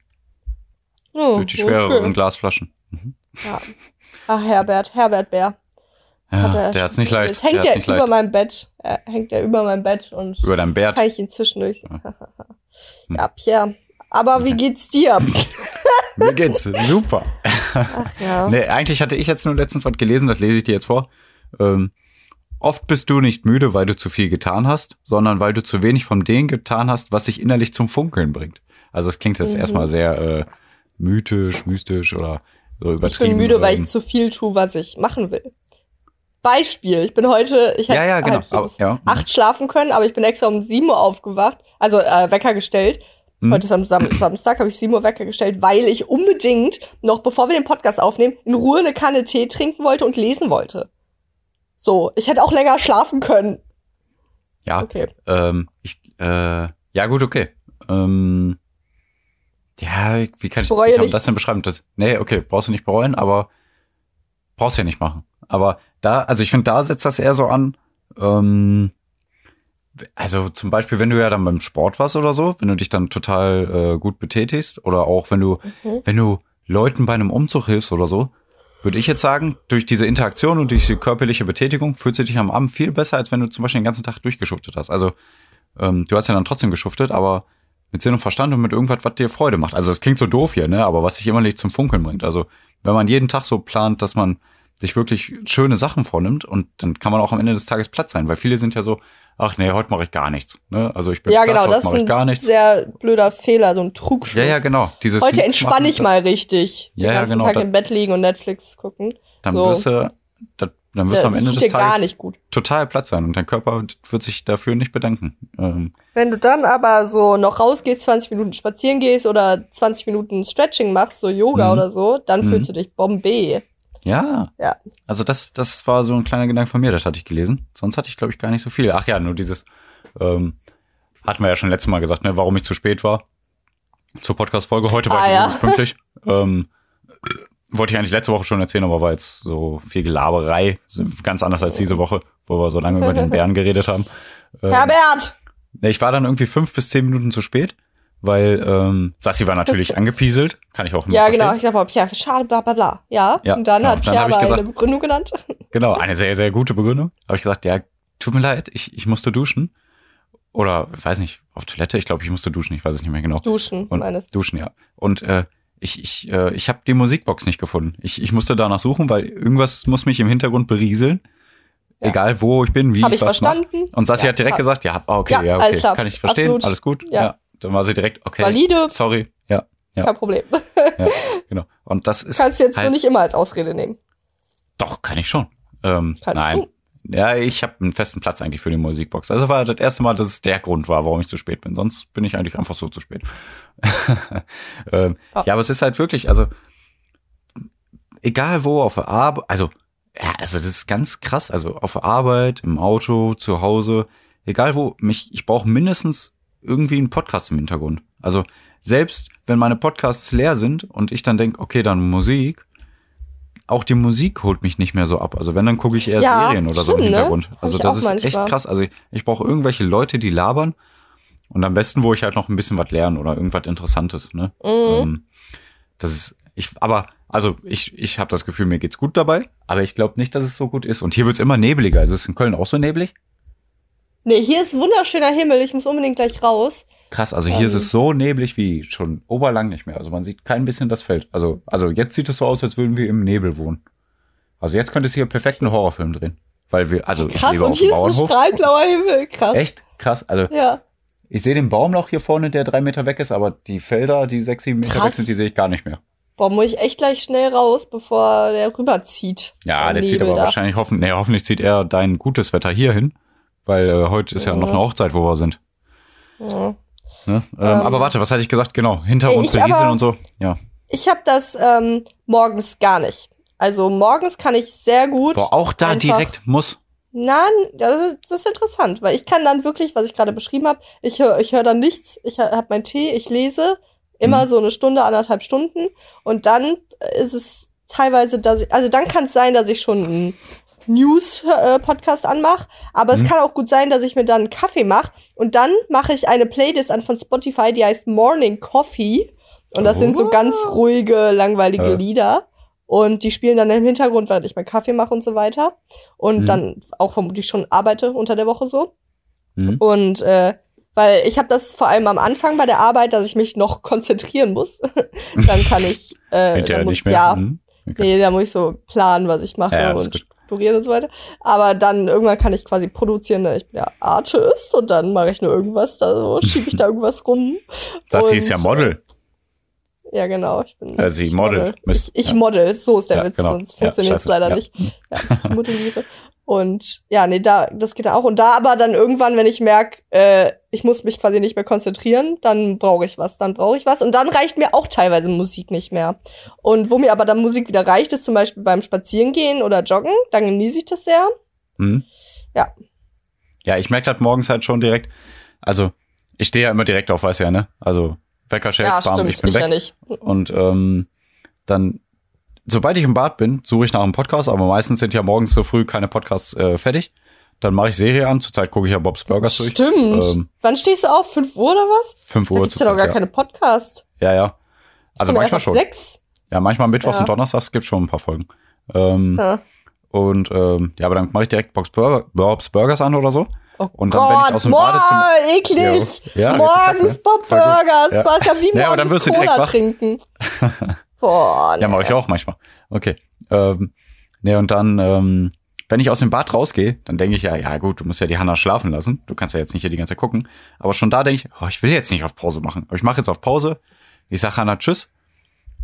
Oh, Durch die schwereren okay. Glasflaschen. Ja. Ach, Herbert, Herbert Bär. Ja, Hat er- der hat's nicht leicht. Jetzt hängt der er nicht über leicht. meinem Bett. Er hängt er über meinem Bett und Über dein Bert. kann ich ihn zwischendurch. Hm. ja, Pierre. Aber wie geht's dir? Mir geht's super. Ach ja. Nee, eigentlich hatte ich jetzt nur letztens was gelesen, das lese ich dir jetzt vor. Ähm, oft bist du nicht müde, weil du zu viel getan hast, sondern weil du zu wenig von dem getan hast, was dich innerlich zum Funkeln bringt. Also es klingt jetzt Mhm. erstmal sehr äh, mythisch, mystisch oder so Ich übertrieben. bin müde, weil ich zu viel tue, was ich machen will. Beispiel, ich bin heute, ich hätte Ja, ja, genau. halt so ja. acht schlafen können, aber ich bin extra um sieben Uhr aufgewacht, also äh, Wecker gestellt. Mhm. Heute ist am Sam Samstag, habe ich sieben Uhr Wecker gestellt, weil ich unbedingt, noch bevor wir den Podcast aufnehmen, in Ruhe eine Kanne Tee trinken wollte und lesen wollte. So, ich hätte auch länger schlafen können. Ja, Okay. ähm, ich, äh, ja gut, okay. Ähm, ja, wie kann ich, wie kann das denn beschreiben? Das, nee, okay, brauchst du nicht bereuen, aber brauchst ja nicht machen. Aber da, also ich finde, da setzt das eher so an, ähm, also zum Beispiel, wenn du ja dann beim Sport warst oder so, wenn du dich dann total äh, gut betätigst oder auch wenn du, Mhm. wenn du Leuten bei einem Umzug hilfst oder so, würde ich jetzt sagen, durch diese Interaktion und durch die körperliche Betätigung fühlst du dich am Abend viel besser, als wenn du zum Beispiel den ganzen Tag durchgeschuftet hast. Also ähm, du hast ja dann trotzdem geschuftet, aber mit Sinn und Verstand und mit irgendwas, was dir Freude macht. Also es klingt so doof hier, ne? Aber was sich immer nicht zum Funkeln bringt. Also wenn man jeden Tag so plant, dass man sich wirklich schöne Sachen vornimmt und dann kann man auch am Ende des Tages platt sein, weil viele sind ja so, ach nee, heute mache ich gar nichts. Ne? Also ich bin Ja, platt, genau, heute das ist mache ich ein gar nichts. sehr blöder Fehler, so ein Trugschluss. Ja, ja, genau. Dieses Heute entspanne ich das- mal richtig. Ja, den ja, ganzen genau, Tag im Bett liegen und Netflix gucken. Dann so. wirst du, da, dann wirst du am Ende des Tages nicht gut. total platt sein und dein Körper wird sich dafür nicht bedanken. Ähm, Wenn du dann aber so noch rausgehst, 20 Minuten spazieren gehst oder 20 Minuten Stretching machst, so Yoga Mhm. oder so, dann Mhm. fühlst du dich Bombay. Ja. Ja. Also das, das war so ein kleiner Gedanke von mir, das hatte ich gelesen. Sonst hatte ich, glaube ich, gar nicht so viel. Ach ja, nur dieses, ähm, hatten wir ja schon letztes Mal gesagt, ne, warum ich zu spät war zur Podcast-Folge. Heute war Ah, ich ja. pünktlich. Ähm, wollte ich eigentlich letzte Woche schon erzählen, aber war jetzt so viel Gelaberei. Ganz anders als diese Woche, wo wir so lange über den Bären geredet haben. Ähm, Herbert! Ich war dann irgendwie fünf bis zehn Minuten zu spät, weil ähm, Sassi war natürlich angepieselt. Kann ich auch nicht Ja, verstehen. genau. Ich sag mal, Pierre, schade, bla bla bla. Ja. Ja, und dann genau. hat Dann Pierre ich aber gesagt- eine Begründung genannt. Genau, eine sehr, sehr gute Begründung. Habe ich gesagt, ja, tut mir leid, ich, ich musste duschen. Oder, ich weiß nicht, auf Toilette, ich glaube, ich musste duschen, ich weiß es nicht mehr genau. Duschen, Und meines. duschen, ja. Und äh, ich, ich, äh, ich habe die Musikbox nicht gefunden. Ich, ich musste danach suchen, weil irgendwas muss mich im Hintergrund berieseln. Ja. Egal, wo ich bin, wie Hab ich ich was verstanden. Und Sassi Ja, hat direkt hab- gesagt, ja, ah, okay, Ja, ja, okay, kann ich verstehen, Absolut. alles gut. Ja. Ja. Dann war sie direkt, okay, Valide. sorry, ja, ja, Kein Problem. ja, genau. Und das ist Kannst du jetzt halt, nur nicht immer als Ausrede nehmen. Doch, kann ich schon. Ähm, Kannst nein. du? Ja, ich habe einen festen Platz eigentlich für die Musikbox. Also war das erste Mal, dass es der Grund war, warum ich zu spät bin. Sonst bin ich eigentlich einfach so zu spät. ähm, Ja. ja, aber es ist halt wirklich, also egal wo, auf der Arbeit, also ja, also das ist ganz krass. Also auf der Arbeit, im Auto, zu Hause, egal wo, mich, ich brauche mindestens irgendwie einen Podcast im Hintergrund. Also selbst wenn meine Podcasts leer sind und ich dann denk, okay, dann Musik, auch die Musik holt mich nicht mehr so ab. Also wenn, dann gucke ich eher Ja, Serien oder so im stimmt, ne? Hintergrund. Hab Also das ist manchmal. echt krass. Also ich, ich brauche irgendwelche Leute, die labern und am besten, wo ich halt noch ein bisschen was lerne oder irgendwas Interessantes. Ne? Mhm. Ähm, das ist, ich, aber, also ich, ich habe das Gefühl, mir geht's gut dabei, aber ich glaube nicht, dass es so gut ist. Und hier wird's immer nebliger. Also ist es in Köln auch so neblig? Nee, hier ist wunderschöner Himmel. Ich muss unbedingt gleich raus. Krass, also hier ist Ähm. es so neblig wie schon oberlang nicht mehr. Also man sieht kein bisschen das Feld. Also, also jetzt sieht es so aus, als würden wir im Nebel wohnen. Also jetzt könnte es hier perfekt einen Horrorfilm drehen. Weil wir, also ich Krass, lebe und auf hier ist so Bauernhof. strahlblauer Himmel. Krass. Echt krass. Also Ja. Ich sehe den Baum noch hier vorne, der drei Meter weg ist, aber die Felder, die sechs, sieben Meter Krass. weg sind, die sehe ich gar nicht mehr. Boah, muss ich echt gleich schnell raus, bevor der rüberzieht. Ja, der zieht Nebel aber da. wahrscheinlich hoffen, nee, hoffentlich zieht er dein gutes Wetter hier hin, weil äh, heute ist ja noch eine Hochzeit, wo wir sind. Ja. Ne? Ähm, aber warte, was hatte ich gesagt? Genau, Hintergrund berieseln und so. Ja. Ich habe das ähm, morgens gar nicht. Also morgens kann ich sehr gut. Boah, auch da direkt muss. Nein, das ist, das ist interessant, weil ich kann dann wirklich, was ich gerade beschrieben habe, ich höre ich hör dann nichts, ich habe meinen Tee, ich lese immer Mhm. so eine Stunde, anderthalb Stunden und dann ist es teilweise, dass ich, also dann kann es sein, dass ich schon einen News-Podcast anmache, aber Mhm. es kann auch gut sein, dass ich mir dann einen Kaffee mache und dann mache ich eine Playlist an von Spotify, die heißt Morning Coffee und das sind so Oh. ganz ruhige, langweilige Ja. Lieder. Und die spielen dann im Hintergrund, während ich meinen Kaffee mache und so weiter. Und Mhm. dann auch vermutlich schon arbeite unter der Woche so. Mhm. Und äh, weil ich habe das vor allem am Anfang bei der Arbeit, dass ich mich noch konzentrieren muss. dann kann ich äh, Hinterher dann muss, nicht mehr. Ja, Mhm. Okay. nee, da muss ich so planen, was ich mache Ja, und gut. strukturieren und so weiter. Aber dann irgendwann kann ich quasi produzieren, denn ich bin ja Artist und dann mache ich nur irgendwas, da so schiebe ich da irgendwas rum. Das Und, hieß ja Model. Ja, genau. Ich bin Äh, sie ich modelt. Mist. Ich, ich Ja. model, so ist der Ja, Witz, genau. sonst Ja, funktioniert es scheiße. leider Ja. nicht. Ja, ich modelliere. Und ja, nee, da, das geht dann auch. Und da aber dann irgendwann, wenn ich merke, äh, ich muss mich quasi nicht mehr konzentrieren, dann brauche ich was, dann brauche ich was. Und dann reicht mir auch teilweise Musik nicht mehr. Und wo mir aber dann Musik wieder reicht, ist zum Beispiel beim Spazierengehen oder Joggen. Dann genieße ich das sehr. Mhm. Ja. Ja, ich merke das morgens halt schon direkt. Also, ich stehe ja immer direkt auf, weiß ja, ne? Also, Wecker schlägt, bam, ich bin weg. ja nicht. Und ähm, dann, sobald ich im Bad bin, suche ich nach einem Podcast, aber meistens sind ja morgens so früh keine Podcasts äh, fertig. Dann mache ich Serie an. Zurzeit gucke ich ja Bob's Burgers durch. Stimmt. Ähm, Wann stehst du auf? 5 Uhr oder was? 5 Da Uhr gibt's ja noch zurzeit. gar Ja. keine Podcast. ja, ja. Also manchmal schon. Sechs? Ja, manchmal mittwochs Ja. und donnerstags gibt schon ein paar Folgen. Ähm, Ja. Und ähm, ja, aber dann mache ich direkt Bob's, Burger, Bob's Burgers an oder so. Oh Und dann, wenn ich Gott, aus dem boah, Badezimmer- eklig. Ja, ja, morgens? Bob. Burgers. Ja. Was ja wie Ja, aber dann morgens wirst du direkt Cola wach. trinken. Boah, Ja, mache ich auch manchmal. Okay. Ähm, ne, und dann, ähm, wenn ich aus dem Bad rausgehe, dann denke ich ja, ja gut, du musst ja die Hanna schlafen lassen. Du kannst ja jetzt nicht hier die ganze Zeit gucken. Aber schon da denke ich, oh, ich will jetzt nicht auf Pause machen. Aber ich mache jetzt auf Pause. Ich sage Hanna Tschüss.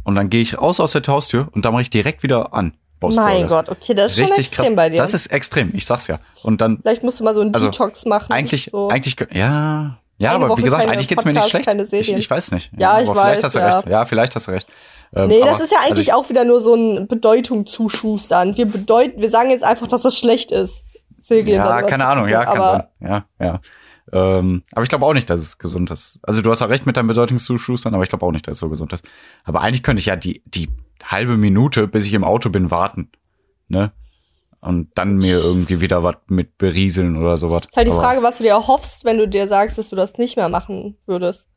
Und dann gehe ich raus aus der Haustür und dann mache ich direkt wieder an. Bob's Mein. Gott, okay, das ist schon Richtig extrem krass. bei dir. Das ist extrem, ich sag's ja. Und dann, Vielleicht musst du mal so einen Also, Detox machen. eigentlich, so. eigentlich, ja, ja, Eine aber Woche wie gesagt, eigentlich geht's mir nicht schlecht. Ich, ich weiß nicht. Ja, ich aber vielleicht weiß, hast du ja. recht. Ja, vielleicht hast du recht. Ähm, Nee, das ist ja also eigentlich ich- auch wieder nur so ein Bedeutung zuschustern. Wir bedeuten, wir sagen jetzt einfach, dass das schlecht ist. Serien Ja, keine Ahnung, ja, kann aber sein. Ja, ja. Ähm, aber ich glaube auch nicht, dass es gesund ist. Also du hast ja recht mit deinem Bedeutungszuschustern, aber ich glaube auch nicht, dass es so gesund ist. Aber eigentlich könnte ich ja die, die halbe Minute, bis ich im Auto bin, warten. Ne? Und dann mir irgendwie wieder was mit berieseln oder sowas. ist halt die Aber- Frage, was du dir erhoffst, wenn du dir sagst, dass du das nicht mehr machen würdest.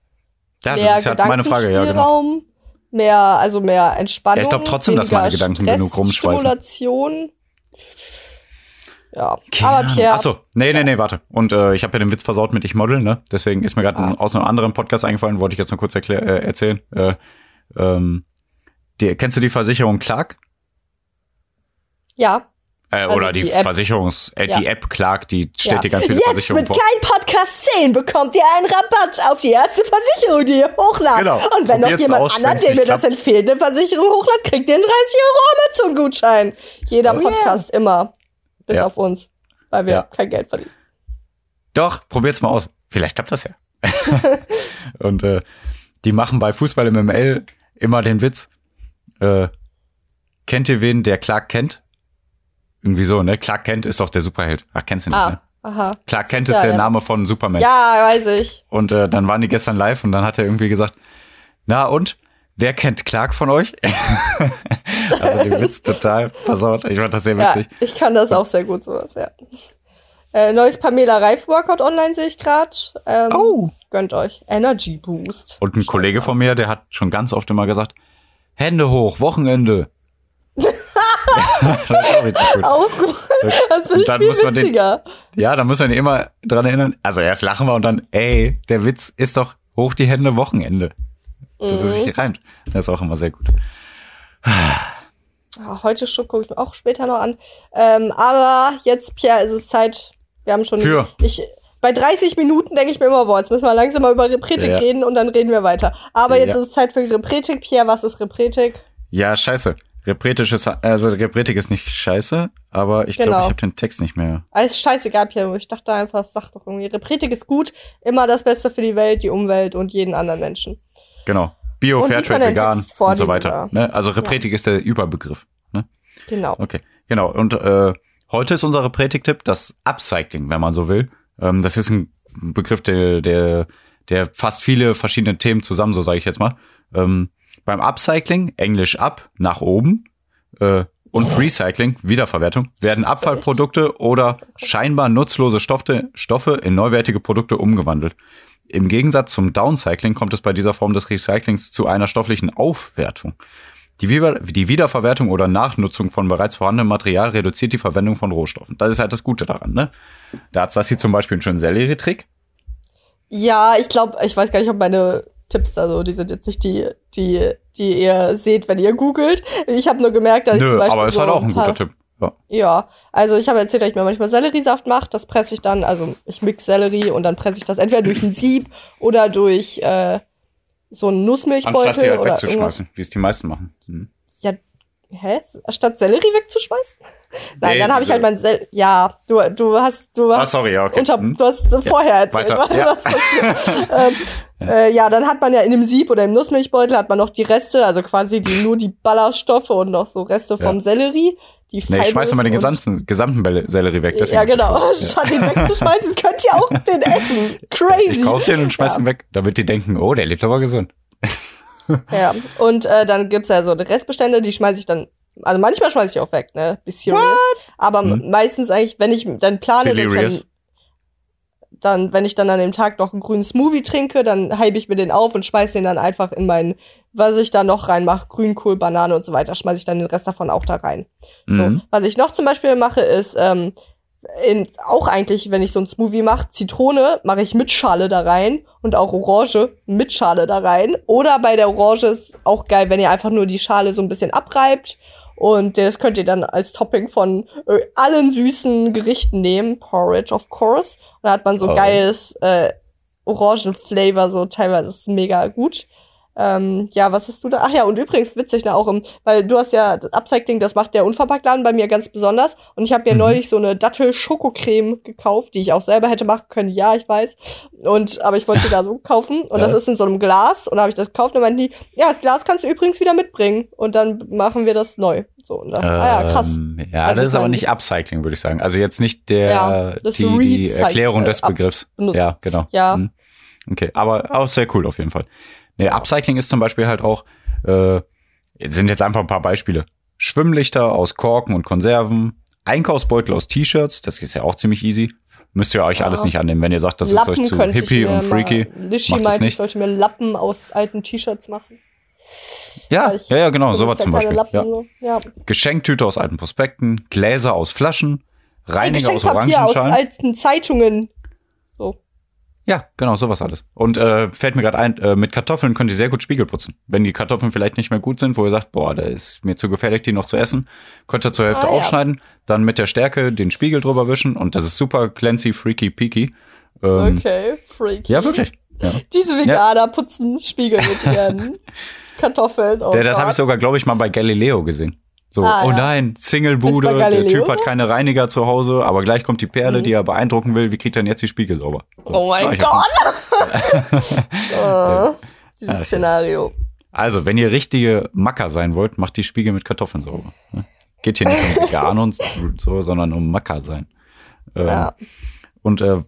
Ja, mehr das ist ja meine Frage, ja, genau. Mehr, also mehr Entspannung. Ja, ich glaub trotzdem, dass meine Gedanken genug rumschweifen. Stimulation. Ja, Keine aber. Pierre, Ach so, nee, nee, nee, warte. Und äh, ich habe ja den Witz versaut mit ich model, ne? Deswegen ist mir gerade Ah. aus einem anderen Podcast eingefallen, wollte ich jetzt noch kurz erklär, äh, erzählen. Äh, ähm, die, kennst du die Versicherung Clark? ja. Äh, Also oder die, die. Versicherungs, äh, Ja. die App Clark, die stellt ja. dir ganz viele Jetzt Versicherungen mit vor. kein Podcast 10 bekommt ihr einen Rabatt auf die erste Versicherung, die ihr hochladet. Genau. Und wenn noch Probiert's jemand anderes, der mir das klappt. empfiehlt, eine Versicherung hochladet, kriegt ihr einen 30 Euro Amazon-Gutschein. Jeder Oh yeah. Podcast immer. Bis Ja. auf uns. Weil wir kein Geld verdienen. Doch, probiert's mal aus. Vielleicht klappt das ja. Und äh, die machen bei Fußball im ML immer den Witz. Äh, kennt ihr wen, der Clark kennt? Irgendwie so, ne? Clark Kent ist doch der Superheld. Ach, kennst du nicht, ne? Ah, aha. Clark Kent ist Ja, der ja. Name von Superman. Ja, weiß ich. Und äh, dann waren die gestern live und dann hat er irgendwie gesagt, na und? Wer kennt Clark von euch? also den Witz total versaut. Ich fand das sehr Ja, witzig. ich kann das auch sehr gut, sowas, ja. Äh, neues Pamela Reif Workout online sehe ich gerade. Ähm, Oh. Gönnt euch. Energy Boost. Und ein Kollege von mir, der hat schon ganz oft immer gesagt, Hände hoch, Wochenende. Das ist auch richtig gut. Auch gut. Das finde ich dann viel muss man den- witziger. Ja, da muss man immer dran erinnern. Also erst lachen wir und dann, ey, der Witz ist doch hoch die Hände, Wochenende. Dass Mhm. es sich reimt. Das ist auch immer sehr gut. Ja, heute schon gucke ich mir auch später noch an. Ähm, aber jetzt, Pierre, ist es Zeit. Wir haben schon. Für? Ich, bei 30 Minuten denke ich mir immer, boah, jetzt müssen wir langsam mal über Repretik Ja. reden und dann reden wir weiter. Aber jetzt Ja. ist es Zeit für Repretik. Pierre, was ist Repretik? Ja, scheiße. Repretik ist, also Repretik ist nicht scheiße, aber ich glaube, Genau. ich habe den Text nicht mehr. Alles scheißegal, Pierre. Ich dachte einfach, sag doch irgendwie, Repretik ist gut, immer das Beste für die Welt, die Umwelt und jeden anderen Menschen. Genau. Bio, Fairtrade, vegan und so weiter. Ne? Also Repretik ist der Überbegriff. Ne? Genau. Okay, genau. Und äh, heute ist unser Repretik-Tipp das Upcycling, wenn man so will. Ähm, das ist ein Begriff, der, der, der fast viele verschiedene Themen zusammen, so sage ich jetzt mal. Ähm, beim Upcycling, Englisch up, nach oben, äh, und Recycling, Wiederverwertung, werden Abfallprodukte oder scheinbar nutzlose Stoffe, Stoffe in neuwertige Produkte umgewandelt. Im Gegensatz zum Downcycling kommt es bei dieser Form des Recyclings zu einer stofflichen Aufwertung. Die Wiederverwertung oder Nachnutzung von bereits vorhandenem Material reduziert die Verwendung von Rohstoffen. Das ist halt das Gute daran, ne? Da hat Sassi zum Beispiel einen schönen Sellerie-Trick. Ja, ich glaube, ich weiß gar nicht, ob meine Tipps da so, die sind jetzt nicht die, die, die ihr seht, wenn ihr googelt. Ich habe nur gemerkt, dass ich zum Nö, Beispiel aber ist so halt auch ein paar- guter Tipp. Ja. Ja, also ich habe erzählt, dass ich mir manchmal Selleriesaft mache. Das presse ich dann, also ich mix Sellerie und dann presse ich das entweder durch ein Sieb oder durch äh, so einen Nussmilchbeutel Anstatt sie halt wegzuschmeißen, wie es die meisten machen. Mhm. Ja, hä? Statt Sellerie wegzuschmeißen? Nein, Nee, dann habe ich halt mein Sell Ja, du, du hast, du Ah, hast, sorry, ja, okay. unter, Hm. du hast äh, vorher erzählt, weiter, ja. was passiert. ähm, äh, ja, dann hat man ja in dem Sieb oder im Nussmilchbeutel hat man noch die Reste, also quasi die, nur die Ballaststoffe und noch so Reste vom Ja. Sellerie. Die Nee, ich schmeiß immer den gesamten, gesamten Sellerie weg. Ja, genau. Statt ihn wegzuschmeißen, könnt ihr auch den essen. Crazy. Ich kauf den und schmeiß Ja. ihn weg, damit die denken, oh, der lebt aber gesund. Ja, und äh, dann gibt's ja so die Restbestände, die schmeiße ich dann, also manchmal schmeiße ich auch weg, ne? Be serious. Aber Hm. meistens eigentlich, wenn ich dann plane, dann, dann, wenn ich dann an dem Tag noch einen grünen Smoothie trinke, dann heibe ich mir den auf und schmeiß den dann einfach in meinen, was ich da noch reinmache, Grünkohl, Banane und so weiter, schmeiße ich dann den Rest davon auch da rein. Mhm. So, was ich noch zum Beispiel mache, ist ähm, in, auch eigentlich, wenn ich so ein Smoothie mache, Zitrone mache ich mit Schale da rein und auch Orange mit Schale da rein. Oder bei der Orange ist auch geil, wenn ihr einfach nur die Schale so ein bisschen abreibt. Und das könnt ihr dann als Topping von äh, allen süßen Gerichten nehmen. Porridge, of course. Und da hat man so Oh. geiles äh, Orangenflavor, so teilweise ist es mega gut. Ähm, ja, was hast du da? Ach ja, und übrigens witzig, ne, auch im, weil du hast ja das Upcycling, das macht der Unverpacktladen bei mir ganz besonders. Und ich habe mir Mhm. neulich so eine Dattel-Schokocreme gekauft, die ich auch selber hätte machen können. Ja, ich weiß. Und, aber ich wollte sie da so kaufen. Und Ja. das ist in so einem Glas. Und da habe ich das gekauft und meinten die, ja, das Glas kannst du übrigens wieder mitbringen. Und dann machen wir das neu. So, und dann, ah ja, krass. Ähm, ja, Also das ist aber nicht Upcycling, würde ich sagen. Also jetzt nicht der, Ja, die, die Erklärung des Up- Begriffs. benut- Ja, genau. Ja. Mhm. Okay, aber auch sehr cool auf jeden Fall. Nee, Upcycling ist zum Beispiel halt auch, äh, sind jetzt einfach ein paar Beispiele. Schwimmlichter aus Korken und Konserven, Einkaufsbeutel aus T-Shirts, das ist ja auch ziemlich easy. Müsst ihr euch Ja. alles nicht annehmen. Wenn ihr sagt, das Lappen ist euch zu hippie und freaky, Lischi macht das meinte, ich nicht. sollte mir Lappen aus alten T-Shirts machen. Ja, ja, ja, genau, sowas zum Beispiel. Lappen, Ja. so. ja. Geschenktüte aus alten Prospekten, Gläser aus Flaschen, Reiniger aus Geschenkpapier aus Orangenschalen. alten Zeitungen. Ja, genau, sowas alles. Und äh, fällt mir gerade ein, äh, mit Kartoffeln könnt ihr sehr gut Spiegel putzen. Wenn die Kartoffeln vielleicht nicht mehr gut sind, wo ihr sagt, boah, da ist mir zu gefährlich, die noch zu essen, könnt ihr zur Hälfte ja. aufschneiden, dann mit der Stärke den Spiegel drüber wischen und das ist super clancy, freaky, peaky. Ähm, Okay, freaky. Ja, wirklich. Ja. Diese Veganer putzen Spiegel mit ihren Kartoffeln. Oh der, das habe ich sogar, glaube ich, mal bei Galileo gesehen. So, Ah, oh ja. nein, Single-Bude, der Typ hat keine Reiniger zu Hause, aber gleich kommt die Perle, Mhm. die er beeindrucken will. Wie kriegt er denn jetzt die Spiegel sauber? So. Oh mein Gott. oh, dieses okay. Szenario. Also, wenn ihr richtige Macker sein wollt, macht die Spiegel mit Kartoffeln sauber. ne? Geht hier nicht um vegan und so, sondern um Macker sein. Ähm, Ja. Und äh,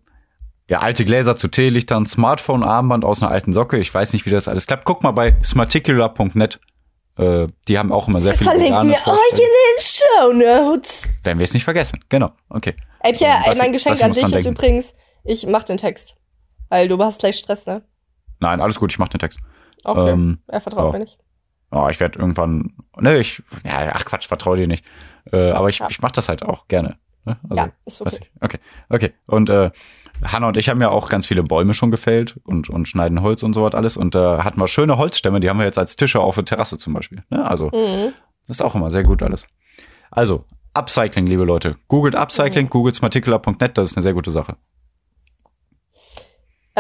ja, alte Gläser zu Teelichtern, Smartphone-Armband aus einer alten Socke. Ich weiß nicht, wie das alles klappt. Guck mal bei smarticular.net. Äh, die haben auch immer sehr viele Verlinken wir euch in den Show Notes. Werden wir es nicht vergessen. Genau, okay. Ey, Pierre, ey, mein Geschenk an dich ist denken. übrigens, ich mach den Text. Weil du hast gleich Stress, ne? Nein, alles gut, ich mach den Text. Okay. Ähm, er vertraut ja. mir nicht. Oh, ich werde irgendwann. Ne, ich. Ja, ach Quatsch, vertrau dir nicht. Äh, aber ich, Ja. ich mach das halt auch gerne. Ne? Also, ja, ist okay. Okay, okay. Und äh, Hanna und ich haben ja auch ganz viele Bäume schon gefällt und, und schneiden Holz und so was alles. Und da hatten wir schöne Holzstämme, die haben wir jetzt als Tische auf der Terrasse zum Beispiel. Ne? Also, Mhm. das ist auch immer sehr gut alles. Also, Upcycling, liebe Leute. Googelt Upcycling, Mhm. googelt smarticular.net, das ist eine sehr gute Sache.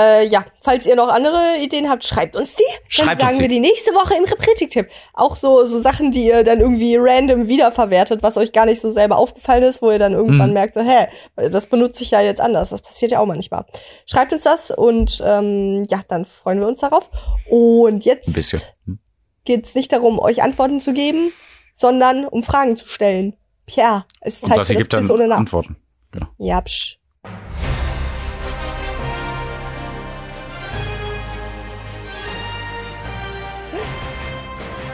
Äh, ja, falls ihr noch andere Ideen habt, schreibt uns die. Schreibt dann sagen die. wir die nächste Woche im Repretik-Tipp. Auch so, so Sachen, die ihr dann irgendwie random wiederverwertet, was euch gar nicht so selber aufgefallen ist, wo ihr dann irgendwann Mhm. merkt, so, hä, das benutze ich ja jetzt anders. Das passiert ja auch manchmal. Schreibt uns das und ähm, ja, dann freuen wir uns darauf. Und jetzt Ein bisschen. Hm. geht es nicht darum, euch Antworten zu geben, sondern um Fragen zu stellen. Pja, es ist Zeit für das gibt dann. Antworten. Genau. Ja, psch.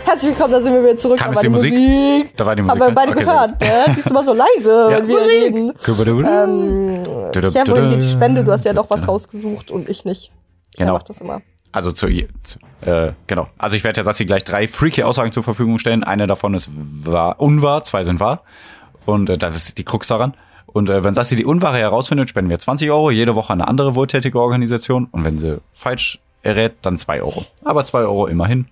Herzlich willkommen, da sind wir wieder zurück. Kam war die Musik? Da war die Musik. Haben wir beide Okay, gehört, ne? Die ist immer so leise, Ja. wenn wir reden. Ähm, ja, wohin geht die Spende? Du hast ja doch was rausgesucht und ich nicht. Ich Genau. mach das immer. Also zu, zu äh, genau. Also ich werde der Sassi gleich drei freaky Aussagen zur Verfügung stellen. Eine davon ist wahr, unwahr, zwei sind wahr. Und äh, das ist die Krux daran. Und äh, wenn Sassi die Unwahre herausfindet, spenden wir 20 Euro, jede Woche an eine andere wohltätige Organisation. Und wenn sie falsch errät, dann 2 Euro. Aber 2 Euro immerhin.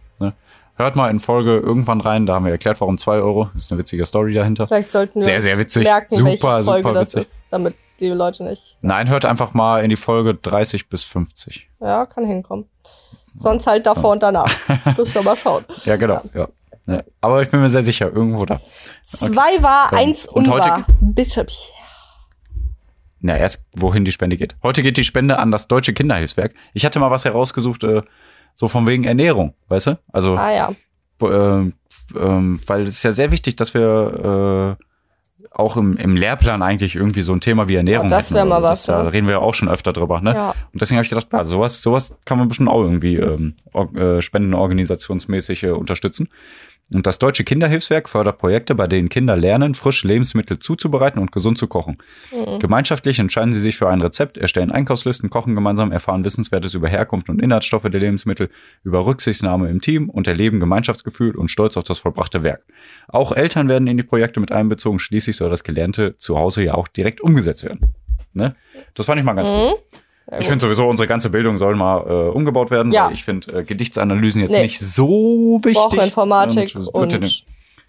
Hört mal in Folge irgendwann rein, da haben wir erklärt, warum 2 Euro. Ist eine witzige Story dahinter. Vielleicht sollten wir Sehr, sehr witzig. merken, Super, welche Folge super das witzig. ist, damit die Leute nicht. Nein, hört einfach mal in die Folge 30 bis 50. Ja, kann hinkommen. Sonst halt davor und danach. Müsst ihr mal schauen. Ja, genau. Ja. Ne. Aber ich bin mir sehr sicher, irgendwo da. Zwei war, Ähm, eins und heute unwahr. Bitte. Na, erst wohin die Spende geht. Heute geht die Spende an das Deutsche Kinderhilfswerk. Ich hatte mal was herausgesucht, äh, so von wegen Ernährung, weißt du? Also, Ah ja. äh, ähm, weil es ist ja sehr wichtig, dass wir äh, auch im, im Lehrplan eigentlich irgendwie so ein Thema wie Ernährung Ja, das hätten wär oder mal so. was, Das, Da ja. reden wir ja auch schon öfter drüber, ne? Ja. Und deswegen habe ich gedacht, ja, sowas, sowas kann man bestimmt auch irgendwie ähm, or- äh, spendenorganisationsmäßig äh, unterstützen. Und das Deutsche Kinderhilfswerk fördert Projekte, bei denen Kinder lernen, frische Lebensmittel zuzubereiten und gesund zu kochen. Gemeinschaftlich entscheiden sie sich für ein Rezept, erstellen Einkaufslisten, kochen gemeinsam, erfahren Wissenswertes über Herkunft und Inhaltsstoffe der Lebensmittel, über Rücksichtnahme im Team und erleben Gemeinschaftsgefühl und Stolz auf das vollbrachte Werk. Auch Eltern werden in die Projekte mit einbezogen. Schließlich soll das Gelernte zu Hause ja auch direkt umgesetzt werden. Ne? Das fand ich mal ganz gut. Ich finde sowieso, unsere ganze Bildung soll mal äh, umgebaut werden, Ja. weil ich finde äh, Gedichtsanalysen jetzt Nee. nicht so wichtig. Brauchen Informatik es und, wird ja-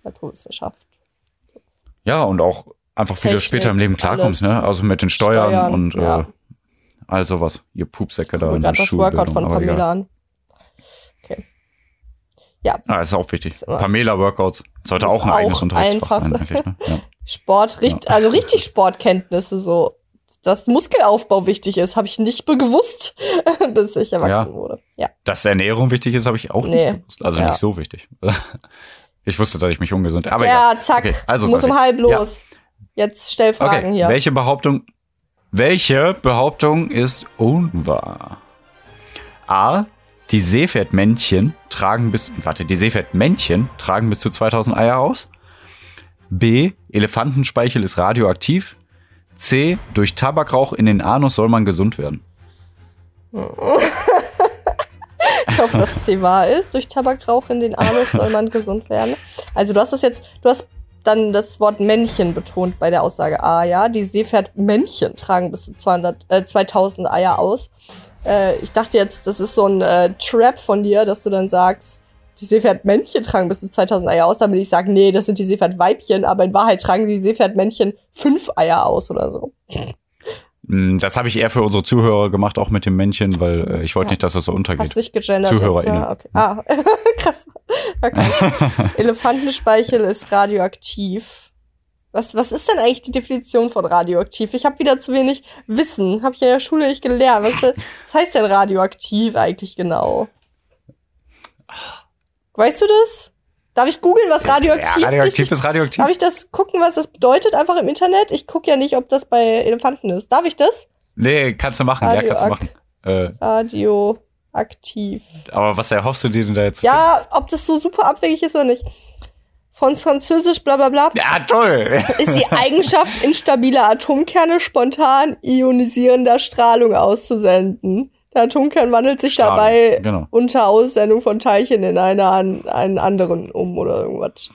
Naturwissenschaft. ja, und auch einfach, wie du Technik, später im Leben klarkommst, ne? Also mit den Steuern, Steuern, und äh, ja. all sowas. Ihr Pupsäcke da in der das Workout von Pamela egal. an. Ah, das ist auch wichtig. Pamela-Workouts. Sollte auch ein auch eigenes Unterrichtsfach einfach. sein, ne? ja. Sport, richt, also richtig Sportkenntnisse so. Dass Muskelaufbau wichtig ist, habe ich nicht gewusst, bis ich erwachsen Ja. wurde. Ja. Dass Ernährung wichtig ist, habe ich auch Nee. nicht gewusst. Also Ja. nicht so wichtig. Ich wusste, dass ich mich ungesund. Aber ja, egal. zack. Okay, also muss um halb Ja. los. Jetzt stell Fragen Okay, hier. welche Behauptung, welche Behauptung ist unwahr? A. Die Seepferdmännchen tragen bis, warte, die Seepferdmännchen tragen bis zu 2000 Eier aus. B. Elefantenspeichel ist radioaktiv. C. Durch Tabakrauch in den Anus soll man gesund werden. Ich hoffe, dass C wahr ist. Durch Tabakrauch in den Anus soll man gesund werden. Also du hast es jetzt, du hast dann das Wort Männchen betont bei der Aussage A, ja. Die Seepferdmännchen tragen bis zu 200, äh, 2000 Eier aus. Äh, ich dachte jetzt, das ist so ein äh, Trap von dir, dass du dann sagst, die Seepferdmännchen tragen bis zu 2000 Eier aus, damit ich sage, nee, das sind die Seepferdweibchen, aber in Wahrheit tragen die Seepferdmännchen fünf Eier aus oder so. Mm, Das habe ich eher für unsere Zuhörer gemacht, auch mit dem Männchen, weil äh, ich wollte Ja. nicht, dass das so untergeht. Hast nicht gegendert. ZuhörerInnen. Ja, okay. Ah, krass. Okay. Elefantenspeichel ist radioaktiv. Was, was ist denn eigentlich die Definition von radioaktiv? Ich habe wieder zu wenig Wissen. Habe ich in der Schule nicht gelernt. Was, was heißt denn radioaktiv eigentlich genau? Weißt du das? Darf ich googeln, was radioaktiv, ja, radioaktiv ist radioaktiv. Darf ich das gucken, was das bedeutet, einfach im Internet? Ich gucke ja nicht, ob das bei Elefanten ist. Darf ich das? Nee, kannst du machen, ja, kannst du Radioak- machen. Äh, Radioaktiv. aber was erhoffst du dir denn da jetzt? Ja, ob das so super abwegig ist oder nicht. Von Französisch bla bla bla. Ja, toll. Ist die Eigenschaft instabiler Atomkerne spontan ionisierender Strahlung auszusenden. Der Atomkern wandelt sich Strahlung, dabei genau. unter Aussendung von Teilchen in eine, an, einen anderen um oder irgendwas.